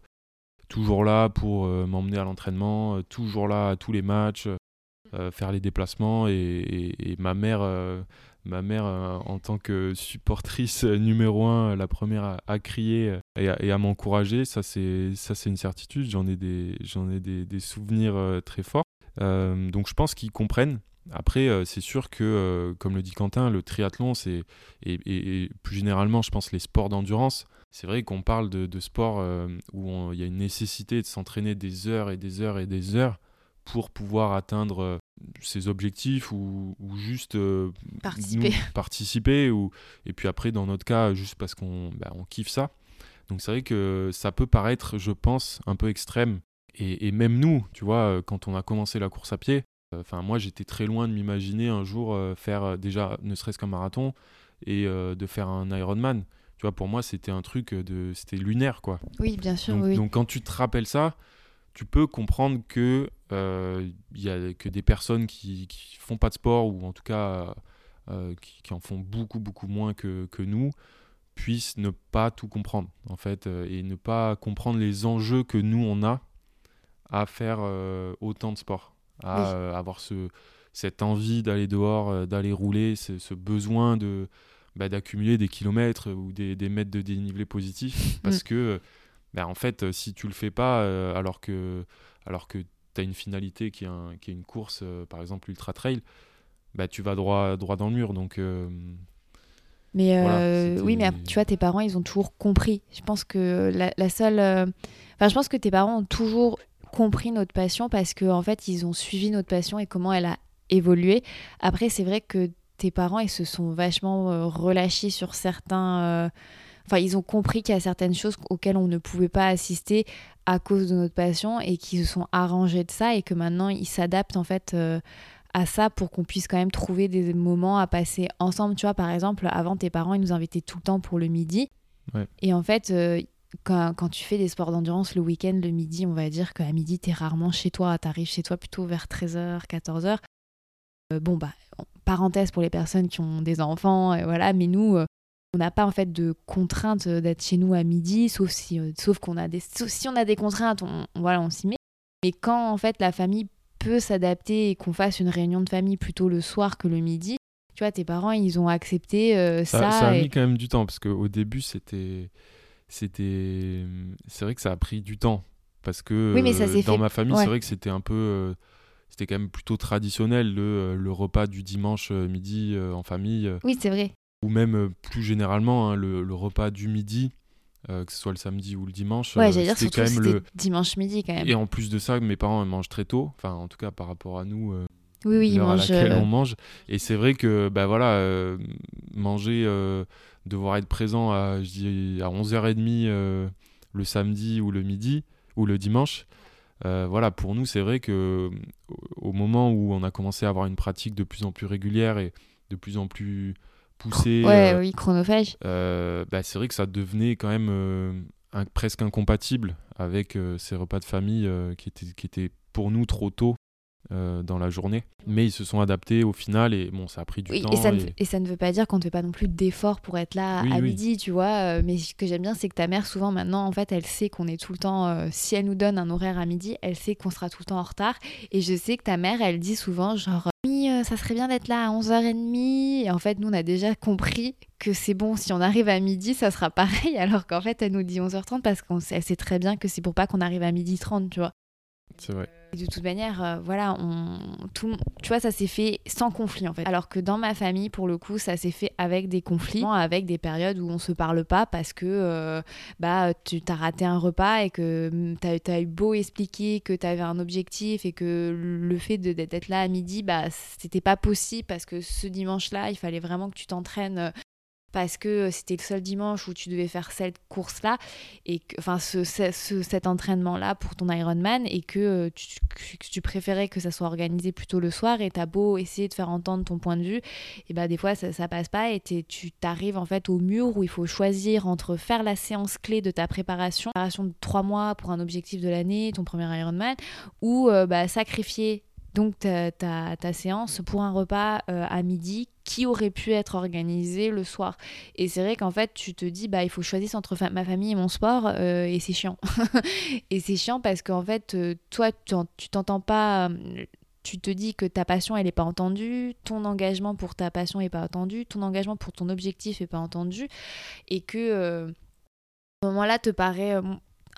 toujours là pour euh, m'emmener à l'entraînement, euh, toujours là à tous les matchs, faire les déplacements et, ma mère, ma mère en tant que supportrice numéro un, la première à, crier et à, m'encourager, ça c'est ça c'est une certitude. J'en ai des j'en ai des, des souvenirs très forts. donc je pense qu'ils comprennent après, euh, c'est sûr que, euh, comme le dit Quentin, le triathlon, c'est et, plus généralement, je pense, les sports d'endurance, c'est vrai qu'on parle de, de sports euh, où il y a une nécessité de s'entraîner des heures et des heures et des heures pour pouvoir atteindre ses objectifs ou, juste participer. participer ou, et puis après, dans notre cas, juste parce qu'on bah, on kiffe ça. Donc c'est vrai que ça peut paraître, je pense, un peu extrême. Et, et, même nous, tu vois, quand on a commencé la course à pied, Enfin, moi, j'étais très loin de m'imaginer un jour euh, faire euh, déjà, ne serait-ce qu'un marathon, et euh, de faire un Ironman. Tu vois, pour moi, c'était un truc de, c'était lunaire, quoi. Oui, bien sûr. Donc, oui. donc, quand tu te rappelles ça, tu peux comprendre que il y a que des personnes qui, qui font pas de sport ou en tout cas qui, en font beaucoup beaucoup moins que, que nous puissent ne pas tout comprendre en fait et ne pas comprendre les enjeux que nous on a à faire autant de sport à euh, avoir ce, cette envie d'aller dehors, euh, d'aller rouler, ce, besoin de bah, d'accumuler des kilomètres ou des, des, mètres de dénivelé positif. Parce mm. que bah, en fait si tu le fais pas euh, alors que alors que tu as une finalité qui est, qui est une course par exemple ultra trail bah, tu vas droit droit dans le mur. Donc mais oui mais tu vois tes parents ils ont toujours compris. Je pense que la, la seule enfin je pense que tes parents ont toujours compris notre passion parce qu'en en fait, ils ont suivi notre passion et comment elle a évolué. Après, c'est vrai que tes parents, ils se sont vachement euh, relâchés sur certains... Euh, enfin, ils ont compris qu'il y a certaines choses auxquelles on ne pouvait pas assister à cause de notre passion et qu'ils se sont arrangés de ça et que maintenant, ils s'adaptent en fait... Euh, à ça pour qu'on puisse quand même trouver des moments à passer ensemble. Tu vois, par exemple, avant, tes parents, ils nous invitaient tout le temps pour le midi. Et en fait, quand, quand, tu fais des sports d'endurance le week-end, le midi, on va dire qu'à midi, tu es rarement chez toi. Tu arrives chez toi plutôt vers 13h, 14h. Euh, bon, bah, parenthèse pour les personnes qui ont des enfants, et voilà, mais nous, euh, on n'a pas en fait de contrainte d'être chez nous à midi, sauf si, euh, sauf qu'on a des, si on a des contraintes, on, voilà, on s'y met. Mais quand en fait la famille peut s'adapter et qu'on fasse une réunion de famille plutôt le soir que le midi, tu vois, tes parents, ils ont accepté ça. Ça, a et- mis quand même du temps parce qu'au début, c'était. C'était C'est vrai que ça a pris du temps. Parce que Oui, mais ça euh, dans fait- ma famille, ouais. c'est vrai que c'était un peu. euh, c'était quand même plutôt traditionnel le, euh, le repas du dimanche midi en famille. Oui, c'est vrai. ou même plus généralement hein, le, le repas du midi, euh, que ce soit le samedi ou le dimanche. Ouais, j'allais dire, surtout quand même le. dimanche midi quand même. Et en plus de ça, mes parents mangent très tôt, enfin en tout cas par rapport à nous, euh, Oui, oui, à laquelle euh, on mange. Et c'est vrai que bah voilà, euh, manger, euh, devoir être présent à, je dis, à 11h30 euh, le samedi ou le midi ou le dimanche. voilà, pour nous, c'est vrai que au moment où on a commencé à avoir une pratique de plus en plus régulière et de plus en plus poussée, Ouais, oui, chronophage. bah, c'est vrai que ça devenait quand même un- presque incompatible avec ces repas de famille qui, étaient, qui étaient pour nous trop tôt euh, dans la journée. Mais ils se sont adaptés au final et bon, ça a pris du Oui, temps. et ça, ne, et- et ça ne veut pas dire qu'on ne fait pas non plus d'efforts pour être là Oui, à oui. midi, tu vois. euh, Mais ce que j'aime bien, c'est que ta mère, souvent maintenant, en fait, elle sait qu'on est tout le temps. euh, si elle nous donne un horaire à midi, elle sait qu'on sera tout le temps en retard. Et je sais que ta mère, elle dit souvent, genre, oui, euh, ça serait bien d'être là à 11h30. Et en fait, nous, on a déjà compris que c'est bon, si on arrive à midi, ça sera pareil. Alors qu'en fait, elle nous dit 11h30 parce qu'elle sait, elle sait très bien que c'est pour pas qu'on arrive à midi 30, tu vois. C'est vrai. De toute manière, euh, voilà, on, tout, tu vois, ça s'est fait sans conflit en fait. Alors que dans ma famille, pour le coup, ça s'est fait avec des conflits, avec des périodes où on se parle pas parce que euh, bah tu as raté un repas et que tu as, eu beau expliquer que tu avais un objectif et que le fait d'être là à midi, bah c'était pas possible parce que ce dimanche-là, il fallait vraiment que tu t'entraînes. Euh, Parce que c'était le seul dimanche où tu devais faire cette course-là et que, enfin ce, ce- ce- cet entraînement là pour ton Ironman et que euh, tu, préférais que ça soit organisé plutôt le soir et t'as beau essayer de faire entendre ton point de vue et bah des fois ça, passe pas et tu t'arrives en fait au mur où il faut choisir entre faire la séance clé de ta préparation préparation de trois mois pour un objectif de l'année ton premier Ironman ou euh, bah, sacrifier donc ta, séance pour un repas euh, à midi qui aurait pu être organisé le soir? Et c'est vrai qu'en fait, tu te dis, bah, il faut choisir entre ma famille et mon sport, euh, et c'est chiant. et c'est chiant parce qu'en fait, euh, toi, tu en- tu t'entends pas. Tu te dis que ta passion, elle n'est pas entendue, ton engagement pour ta passion n'est pas entendu, ton engagement pour ton objectif n'est pas entendu, et que euh, ce moment-là te paraît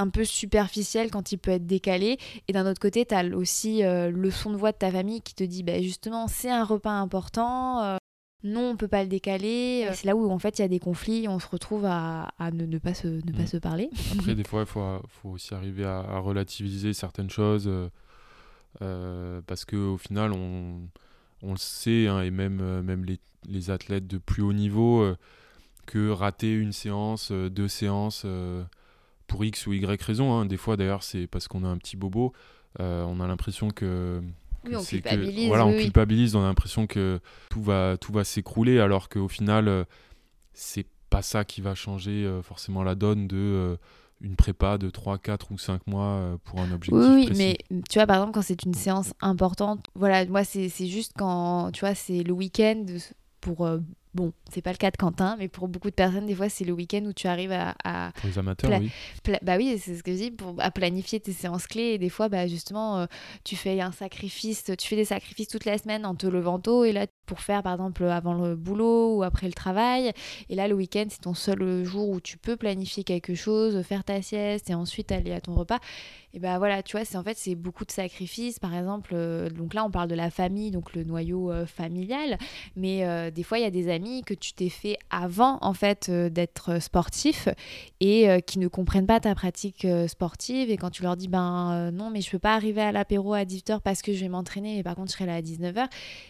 un peu superficiel quand il peut être décalé. Et d'un autre côté, tu as aussi euh, le son de voix de ta famille qui te dit, bah, justement, c'est un repas important. euh, non, on peut pas le décaler. C'est là où en fait il y a des conflits, on se retrouve à, à ne, ne pas se, ne pas Mm. se parler. Après, des fois, il faut, faut aussi arriver à, à relativiser certaines choses euh, euh, parce qu'au final, on, on le sait, hein, et même, euh, même les, les athlètes de plus haut niveau, euh, que rater une séance, euh, deux séances, euh, pour X ou Y raison, hein, des fois d'ailleurs, c'est parce qu'on a un petit bobo, euh, on a l'impression que. Oui, que on c'est que- culpabilise, voilà, oui, on oui. culpabilise, on a l'impression que tout va, tout va s'écrouler, alors qu'au final, euh, c'est pas ça qui va changer euh, forcément la donne de une prépa de 3, 4 ou 5 mois pour un objectif Oui, oui, précis. mais tu vois, par exemple, quand c'est une séance importante, voilà, moi, c'est c'est juste quand, tu vois, c'est le week-end pour. euh, bon, c'est pas le cas de Quentin, mais pour beaucoup de personnes, des fois, c'est le week-end où tu arrives à- à, Pour les amateurs, Pla- oui. Pla- bah oui, c'est ce que je dis, pour, à planifier tes séances clés. Et des fois, bah justement, euh, tu fais un sacrifice, tu fais des sacrifices toute la semaine en te levant tôt. Et là, pour faire, par exemple, avant le boulot ou après le travail. Et là, le week-end, c'est ton seul jour où tu peux planifier quelque chose, faire ta sieste et ensuite aller à ton repas. Et bah voilà, tu vois, c'est en fait, c'est beaucoup de sacrifices. Par exemple, euh, donc là, on parle de la famille, donc le noyau euh, familial. Mais euh, des fois, il y a des amis que tu t'es fait avant, en fait, d'être sportif et qui ne comprennent pas ta pratique sportive. Et quand tu leur dis, ben non, mais je peux pas arriver à l'apéro à 18h parce que je vais m'entraîner, et par contre, je serai là à 19h,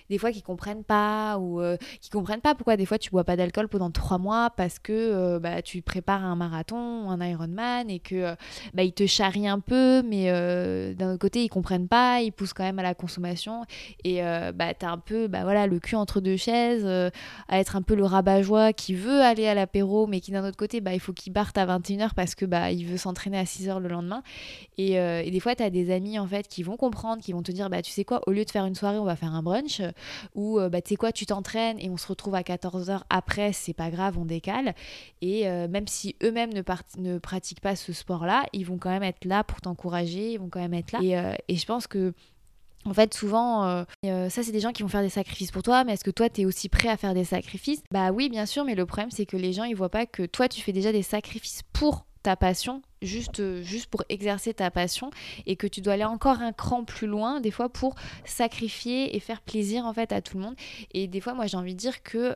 des fois, qui comprennent pas ou qui comprennent pas pourquoi des fois tu bois pas d'alcool pendant trois mois parce que bah, tu prépares un marathon un Ironman et que bah, ils te charrient un peu, mais euh, d'un autre côté, ils comprennent pas, ils poussent quand même à la consommation. Et euh, bah, tu as un peu bah, voilà, le cul entre deux chaises, euh, à être un peu le rabat-joie qui veut aller à l'apéro, mais qui d'un autre côté, bah, il faut qu'il parte à 21h parce que bah, il veut s'entraîner à 6h le lendemain. Et, euh, et des fois, tu as des amis en fait qui vont comprendre, qui vont te dire bah, Tu sais quoi, au lieu de faire une soirée, on va faire un brunch. Ou bah, tu sais quoi, tu t'entraînes et on se retrouve à 14h après, c'est pas grave, on décale. Et même si eux-mêmes ne, ne pratiquent pas ce sport-là, ils vont quand même être là pour t'encourager, ils vont quand même être là. Et, euh, et je pense que En fait, souvent, euh, euh, ça, c'est des gens qui vont faire des sacrifices pour toi, mais est-ce que toi, tu es aussi prêt à faire des sacrifices? Bah oui, bien sûr, mais le problème, c'est que les gens, ils voient pas que toi, tu fais déjà des sacrifices pour ta passion, juste, euh, juste pour exercer ta passion, et que tu dois aller encore un cran plus loin, des fois, pour sacrifier et faire plaisir, en fait, à tout le monde. Et des fois, moi, j'ai envie de dire que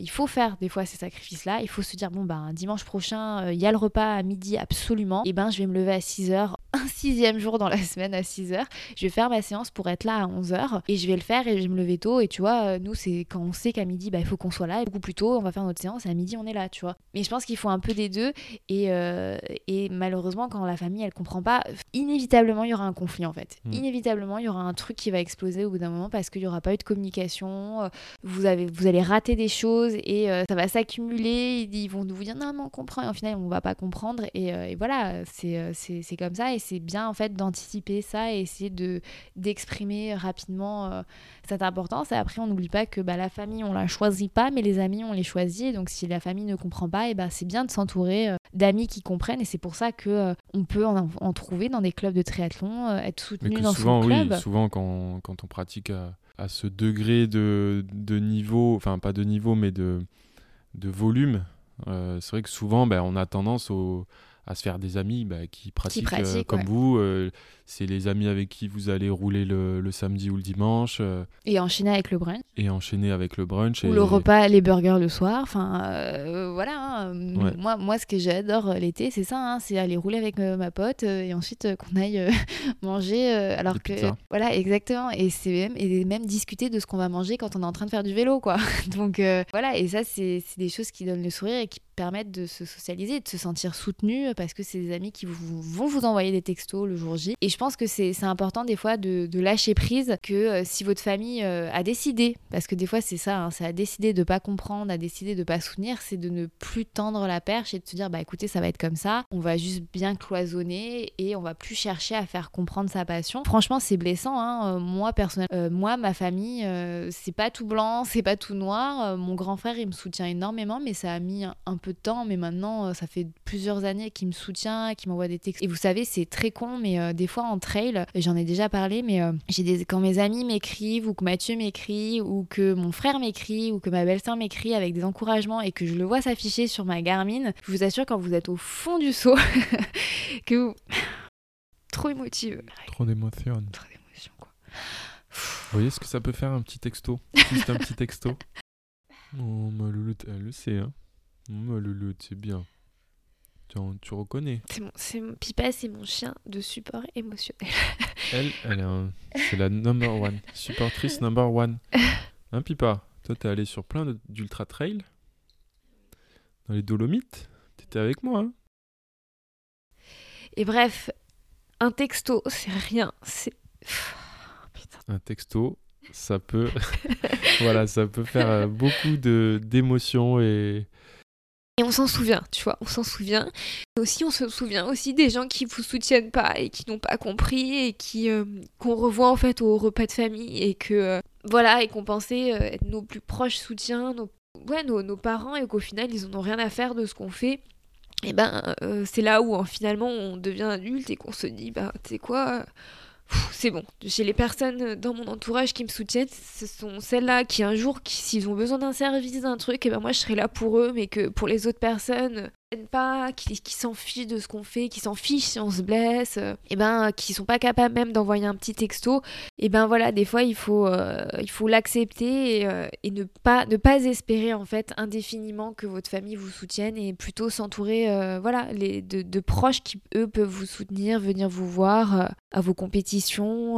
il faut faire, des fois, ces sacrifices-là. Il faut se dire, bon, ben, dimanche prochain, il y a le repas à midi, absolument. Et ben, je vais me lever à 6 heures un sixième jour dans la semaine à 6 heures. Je vais faire ma séance pour être là à 11 heures et je vais le faire et je vais me lever tôt. Et tu vois, euh, nous, c'est quand on sait qu'à midi, bah, il faut qu'on soit là et beaucoup plus tôt, on va faire notre séance et à midi, on est là, tu vois. Mais je pense qu'il faut un peu des deux euh, et malheureusement, quand la famille, elle comprend pas, inévitablement, il y aura un conflit en fait. Mm. Inévitablement, il y aura un truc qui va exploser au bout d'un moment parce qu'il n'y aura pas eu de communication. Euh, vous, avez, vous allez rater des choses et ça va s'accumuler. Ils vont vous dire non, mais on comprend. Et au final, on va pas comprendre. Et, et voilà, c'est comme ça. Et c'est bien en fait d'anticiper ça et essayer de d'exprimer rapidement euh, cette importance. Et après, on n'oublie pas que bah, la famille, on la choisit pas, mais les amis, on les choisit. donc, si la famille ne comprend pas, et bah, c'est bien de s'entourer euh, d'amis qui comprennent. Et c'est pour ça que euh, on peut en, trouver dans des clubs de triathlon, être soutenu dans souvent, son club. Oui, souvent, quand, quand on pratique à, à ce degré de, de, niveau, enfin pas de niveau, mais de, de volume, c'est vrai que souvent, ben, on a tendance au à se faire des amis bah, qui pratiquent, euh, comme vous. Euh, c'est les amis avec qui vous allez rouler le, le samedi ou le dimanche. Euh. et enchaîner avec le brunch. Et enchaîner avec le brunch. Ou le repas, les burgers le soir. Enfin, voilà. Hein. Moi, moi, ce que j'adore l'été, c'est ça. Hein, c'est aller rouler avec ma pote et ensuite qu'on aille manger. alors que. Voilà, exactement. Et, c'est même, et même discuter de ce qu'on va manger quand on est en train de faire du vélo, quoi. Donc, voilà. Et ça, c'est des choses qui donnent le sourire et qui permettent de se socialiser, de se sentir soutenu parce que c'est des amis qui vous, vont vous envoyer des textos le jour J. Et je pense que c'est important des fois de, lâcher prise que euh, si votre famille euh, a décidé, parce que des fois c'est ça, hein, ça a décidé de pas comprendre, a décidé de pas soutenir, c'est de ne plus tendre la perche et de se dire bah écoutez ça va être comme ça, on va juste bien cloisonner et on va plus chercher à faire comprendre sa passion. Franchement c'est blessant, hein. Euh, moi personnellement, moi ma famille c'est pas tout blanc, c'est pas tout noir. mon grand frère il me soutient énormément mais ça a mis un peu de temps, mais maintenant ça fait plusieurs années qu'il me soutient, qui m'envoie des textes. Et vous savez, c'est très con, mais euh, des fois en trail, j'en ai déjà parlé, mais euh, j'ai des quand mes amis m'écrivent ou que Mathieu m'écrit ou que mon frère m'écrit ou que ma belle-sœur m'écrit avec des encouragements et que je le vois s'afficher sur ma Garmin, je vous assure quand vous êtes au fond du saut que vous... trop émotive. Trop d'émotion. Trop d'émotion quoi. Vous voyez ce que ça peut faire un petit texto? Juste un petit texto? Oh, ma louloute, elle le sait, hein. Ma louloute, c'est bien. Tu, reconnais. C'est mon, Pipa, c'est mon chien de support émotionnel. elle, elle est c'est la number one. Supportrice number one. Hein, Pipa? Toi, t'es allé sur plein d'ultra trail. Dans les Dolomites. T'étais avec moi, hein Et bref, un texto, c'est rien. C'est. un texto, ça peut. voilà, ça peut faire euh, beaucoup d'émotions et et on s'en souvient, tu vois, on s'en souvient. Aussi, on se souvient aussi des gens qui vous soutiennent pas et qui n'ont pas compris et qui euh, qu'on revoit en fait au repas de famille et que euh, voilà et qu'on pensait euh, être nos plus proches soutiens, nos ouais nos, nos parents et qu'au final ils n'en ont rien à faire de ce qu'on fait. Et ben c'est là où finalement on devient adulte et qu'on se dit bah tu sais quoi c'est bon. J'ai les personnes dans mon entourage qui me soutiennent, ce sont celles-là qui un jour, s'ils ont besoin d'un service, d'un truc, et eh ben moi je serai là pour eux, mais que pour les autres personnes, pas, qui, s'en fichent de ce qu'on fait, qui s'en fichent si on se blesse, et eh ben qui sont pas capables même d'envoyer un petit texto, et ben voilà, des fois il faut euh, il faut l'accepter et, euh, et, ne pas ne pas espérer en fait indéfiniment que votre famille vous soutienne et plutôt s'entourer euh, voilà de, de, proches qui eux peuvent vous soutenir, venir vous voir à vos compétitions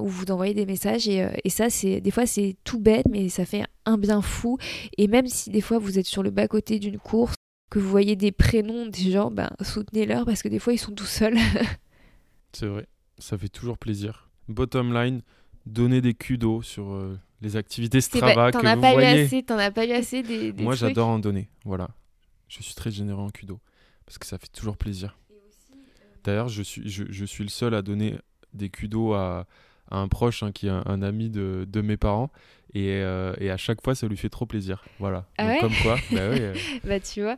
ou vous envoyer des messages et, et ça c'est des fois c'est tout bête mais ça fait un bien fou et même si des fois vous êtes sur le bas côté d'une course que vous voyez des prénoms des gens, ben, soutenez-leur parce que des fois ils sont tout seuls. c'est vrai, ça fait toujours plaisir. Bottom line, donner des kudos sur euh, les activités Strava que vous pas voyez. Eu assez, t'en as pas eu assez des, Moi j'adore en donner, voilà. Je suis très généreux en kudos parce que ça fait toujours plaisir. Euh, D'ailleurs, je suis, je, je, suis le seul à donner des kudos à, un proche hein, qui est un, ami de, de, mes parents. Et, euh, et, à chaque fois, ça lui fait trop plaisir. Voilà. Ah comme quoi. bah, bah, tu vois.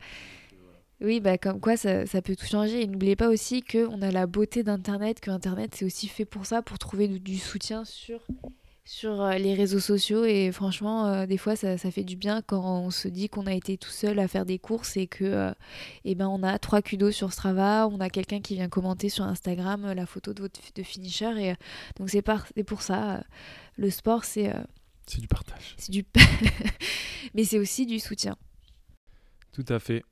Oui, bah comme quoi ça, ça peut tout changer. Et n'oubliez pas aussi qu'on a la beauté d'Internet, que Internet c'est aussi fait pour ça, pour trouver du, du soutien sur, sur euh, les réseaux sociaux. Et franchement, euh, des fois ça, ça fait du bien quand on se dit qu'on a été tout seul à faire des courses et que euh, eh ben, on a trois kudos sur Strava, on a quelqu'un qui vient commenter sur Instagram la photo de votre de finisher. Et, euh, donc c'est pour ça, le sport c'est C'est du partage. c'est du... Mais c'est aussi du soutien. Tout à fait.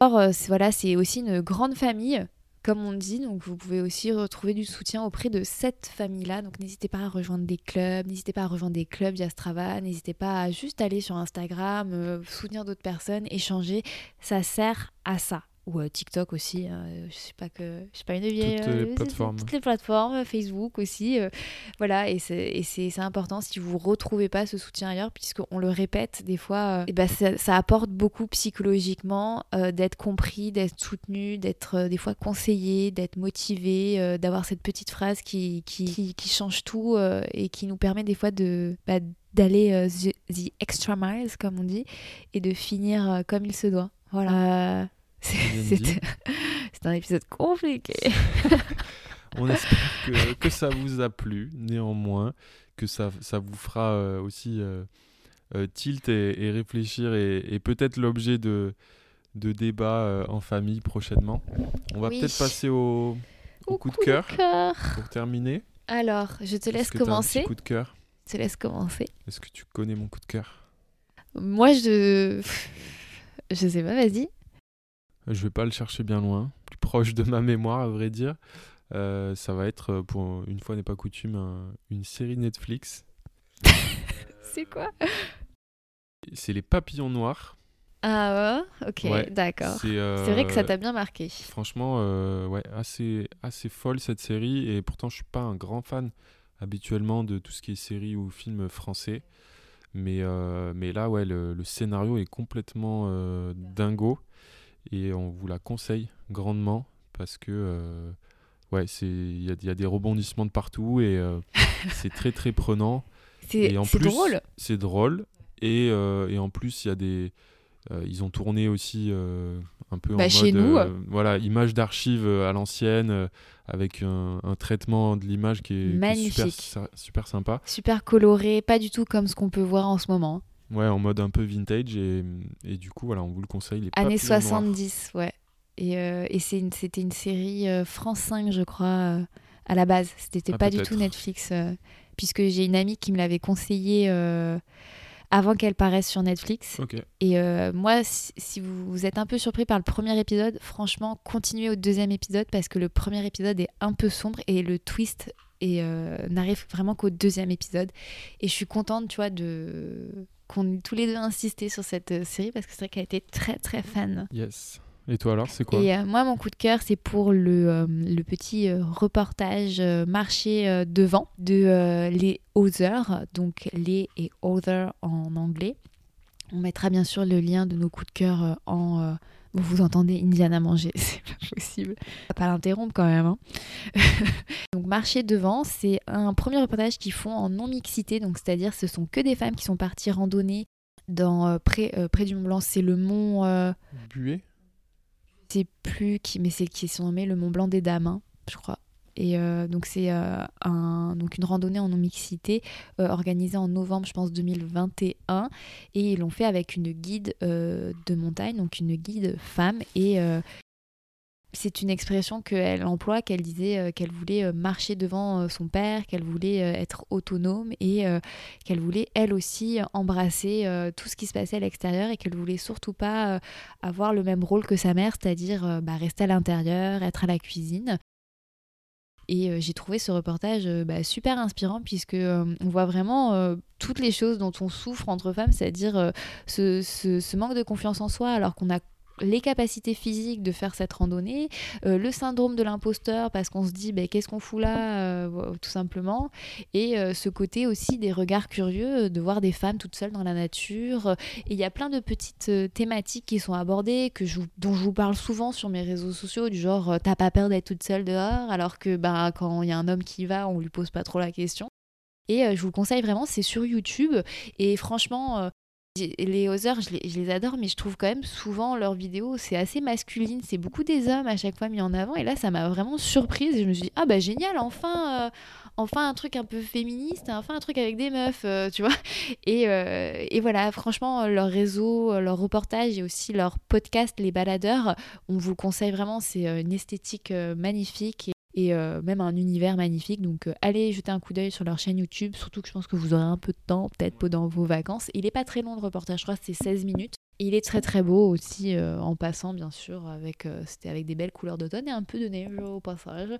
Or, voilà, c'est aussi une grande famille, comme on dit. Vous pouvez aussi retrouver du soutien auprès de cette famille-là. Donc, n'hésitez pas à rejoindre des clubs, n'hésitez pas à rejoindre des clubs via Strava, n'hésitez pas à juste aller sur Instagram, euh, soutenir d'autres personnes, échanger. Ça sert à ça. Ou euh, TikTok aussi. hein, je sais pas que je suis pas une vieille. Toutes les euh, plateformes. Toutes les plateformes, Facebook aussi. voilà, et c'est important si vous retrouvez pas ce soutien ailleurs, puisqu'on le répète des fois, et ben ça, ça apporte beaucoup psychologiquement d'être compris, d'être soutenu, d'être des fois conseillé, d'être motivé, d'avoir cette petite phrase qui, qui, qui, qui change tout et qui nous permet des fois de bah, d'aller euh, the, the extra miles, comme on dit, et de finir euh, comme il se doit. Voilà. Euh, c'est- un épisode compliqué. On espère que, que ça vous a plu, néanmoins, que ça, ça vous fera euh, aussi euh, euh, tilt et, et réfléchir et, et peut-être l'objet de, de débats euh, en famille prochainement. On va Oui. peut-être passer au, au coup de cœur pour terminer. Alors, je te laisse commencer. coup de cœur? Je te laisse commencer. Est-ce que tu connais mon coup de cœur? Moi, je. Je sais pas, vas-y. Je vais pas le chercher bien loin, plus proche de ma mémoire à vrai dire. Euh, ça va être, euh, pour une fois n'est pas coutume, un- une série Netflix. C'est quoi? C'est Les Papillons Noirs. Ah ouais? Ok, Ouais, d'accord. C'est euh, C'est vrai que ça t'a bien marqué. Franchement, euh, ouais, assez, assez folle cette série. Et pourtant, je suis pas un grand fan habituellement de tout ce qui est série ou film français. Mais, mais là, ouais, le, le scénario est complètement dingo. Et on vous la conseille grandement parce que euh, ouais, c'est il y a, il y a des rebondissements de partout et euh, c'est très très prenant. C'est en drôle. C'est drôle. Et, euh, et en plus, il y a des. ils ont tourné aussi un peu en Bah, mode. chez nous. voilà, image d'archive euh, à l'ancienne, avec un, un traitement de l'image qui est, qui est super, Magnifique. sa- super sympa. Super coloré, pas du tout comme ce qu'on peut voir en ce moment. Ouais, en mode un peu vintage. Et, et du coup, voilà, on vous le conseille. Les Années Papillons Noirs. 70, ouais. Et, euh, et une- c'était une série euh, France 5, je crois, euh, à la base. C'était Ah, pas du tout Netflix. puisque j'ai une amie qui me l'avait conseillé avant qu'elle paraisse sur Netflix. Et euh, moi, si, si vous, vous êtes un peu surpris par le premier épisode, franchement, continuez au deuxième épisode parce que le premier épisode est un peu sombre et le twist euh, n'arrive vraiment qu'au deuxième épisode. Et je suis contente, tu vois, de qu'on ait tous les deux insisté sur cette euh, série parce que c'est vrai qu'elle était très très fan. Yes. Et toi alors, c'est quoi Et euh, moi, mon coup de cœur, c'est pour le, euh, le petit euh, reportage marché devant de les Other, donc les et Other en anglais. On mettra bien sûr le lien de nos coups de cœur en. vous entendez Indiana manger, c'est pas possible. On va pas l'interrompre quand même. hein. marché devant, c'est un premier reportage qu'ils font en non mixité, donc c'est-à-dire ce sont que des femmes qui sont parties randonner dans euh, près, euh, près du Mont Blanc. C'est le mont. euh, sais plus qui, mais c'est qui sont nommés le Mont Blanc des Dames, hein, je crois. Et euh, donc c'est un, donc une randonnée en non-mixité organisée en novembre, je pense, 2021. Et ils l'ont fait avec une guide de montagne, donc une guide femme. Et c'est une expression qu'elle emploie, qu'elle disait euh, qu'elle voulait euh, marcher devant euh, son père, qu'elle voulait être autonome et qu'elle voulait elle aussi embrasser tout ce qui se passait à l'extérieur et qu'elle voulait surtout pas avoir le même rôle que sa mère, c'est-à-dire bah, rester à l'intérieur, être à la cuisine. Et j'ai trouvé ce reportage bah, super inspirant puisque on voit vraiment toutes les choses dont on souffre entre femmes, c'est-à-dire ce, ce- ce manque de confiance en soi alors qu'on a les capacités physiques de faire cette randonnée, euh, le syndrome de l'imposteur parce qu'on se dit bah, qu'est-ce qu'on fout là euh, tout simplement, et euh, ce côté aussi des regards curieux de voir des femmes toutes seules dans la nature. Et il y a plein de petites thématiques qui sont abordées, que je, dont je vous parle souvent sur mes réseaux sociaux, du genre t'as pas peur d'être toute seule dehors, alors que bah, quand il y a un homme qui va, on lui pose pas trop la question. Et je vous le conseille vraiment, c'est sur YouTube. Et franchement, Les Others, je les, adore, mais je trouve quand même souvent leurs vidéos, c'est assez masculine. C'est beaucoup des hommes à chaque fois mis en avant. Et là, ça m'a vraiment surprise. Je me suis dit, ah bah génial, enfin, euh, enfin un truc un peu féministe, enfin un truc avec des meufs, euh, tu vois. Et, euh, et, voilà, franchement, leur réseau, leur reportage et aussi leur podcast, Les Baladeurs, on vous le conseille vraiment. C'est une esthétique magnifique euh, même un univers magnifique. Donc euh, allez jeter un coup d'œil sur leur chaîne YouTube, surtout que je pense que vous aurez un peu de temps, peut-être pendant vos vacances. Il n'est pas très long le reportage, je crois que c'est 16 minutes. Et il est très très beau aussi euh, en passant bien sûr avec c'était avec des belles couleurs d'automne et un peu de neige au passage.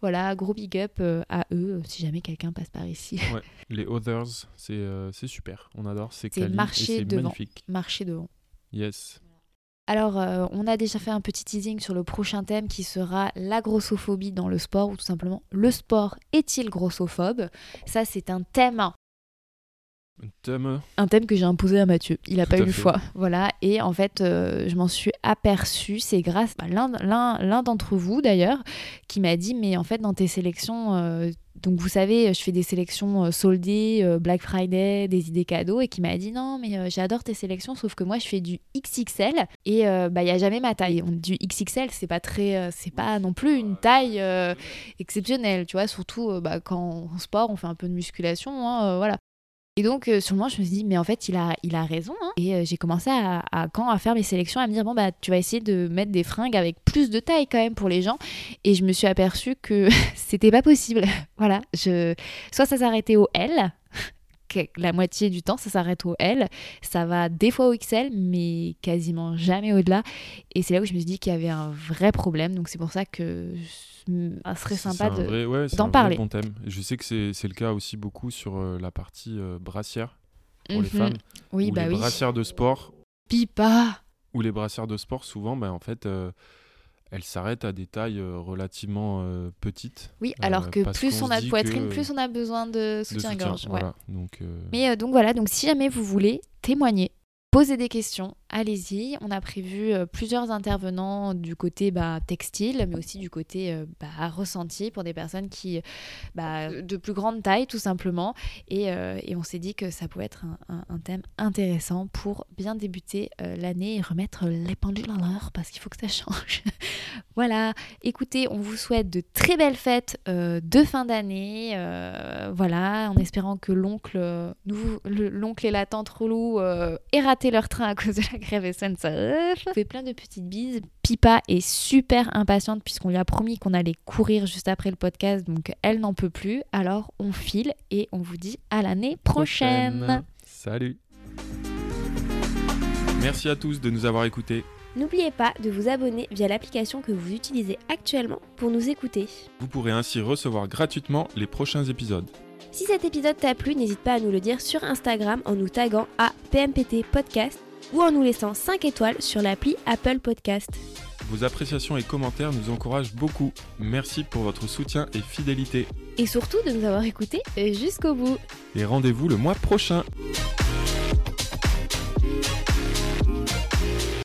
Voilà, gros big up à eux si jamais quelqu'un passe par ici. Ouais, les Others, c'est super. On adore, c'est marché devant. magnifique. Marché devant. Yes. Alors, euh, on a déjà fait un petit teasing sur le prochain thème qui sera la grossophobie dans le sport, ou tout simplement le sport est-il grossophobe? Ça, c'est un thème. Un thème? Un thème que j'ai imposé à Mathieu. Il n'a pas eu le choix. Voilà. Et en fait, euh, je m'en suis aperçue. C'est grâce à l'un d'entre vous, d'ailleurs, qui m'a dit Mais en fait, dans tes sélections, euh, donc vous savez, je fais des sélections euh, soldées, euh, Black Friday, des idées cadeaux, et qui m'a dit non mais euh, j'adore tes sélections, sauf que moi je fais du XXL et bah il y a jamais ma taille. Du XXL c'est pas très, c'est pas non plus une taille exceptionnelle, tu vois, surtout bah, quand en sport on fait un peu de musculation, hein, voilà. Et donc, euh, sur le je me suis dit, mais en fait, il a, il a raison. Hein. Et euh, j'ai commencé à, quand à faire mes sélections, à me dire, bon, bah, tu vas essayer de mettre des fringues avec plus de taille quand même pour les gens. Et je me suis aperçue que c'était pas possible. voilà. Je... Soit ça s'arrêtait au L, la moitié du temps, ça s'arrête au L. Ça va des fois au XL, mais quasiment jamais au-delà. Et c'est là où je me suis dit qu'il y avait un vrai problème. Donc c'est pour ça que ça serait sympa d'en parler. Bon thème. Je sais que c'est le cas aussi beaucoup sur euh, la partie euh, brassière pour les mhm. femmes. Oui, bah les brassières de sport. Pipa Ou les brassières de sport, souvent, bah, en fait, euh, elles s'arrêtent à des tailles relativement petites. Oui, alors que plus on, a de poitrine, plus on a besoin de soutien-gorge. donc, Mais donc voilà, donc si jamais vous voulez témoigner Posez des questions, allez-y. On a prévu euh, plusieurs intervenants du côté bah, textile, mais aussi du côté euh, bah, ressenti pour des personnes qui, bah, de plus grande taille tout simplement. Et, euh, on s'est dit que ça pouvait être un, thème intéressant pour bien débuter l'année et remettre les pendules à l'heure parce qu'il faut que ça change. voilà, écoutez, on vous souhaite de très belles fêtes de fin d'année. voilà, en espérant que l'oncle, l'oncle et la tante relou aient raté leur train à cause de la grève SNCF. On fait plein de petites bises. Pipa est super impatiente puisqu'on lui a promis qu'on allait courir juste après le podcast, donc elle n'en peut plus. Alors on file et on vous dit à l'année prochaine. Salut. Merci à tous de nous avoir écoutés. N'oubliez pas de vous abonner via l'application que vous utilisez actuellement pour nous écouter. Vous pourrez ainsi recevoir gratuitement les prochains épisodes. Si cet épisode t'a plu, n'hésite pas à nous le dire sur Instagram en nous taguant à PMPT Podcast ou en nous laissant 5 étoiles sur l'appli Apple Podcast. Vos appréciations et commentaires nous encouragent beaucoup. Merci pour votre soutien et fidélité. Et surtout de nous avoir écoutés jusqu'au bout. Et rendez-vous le mois prochain.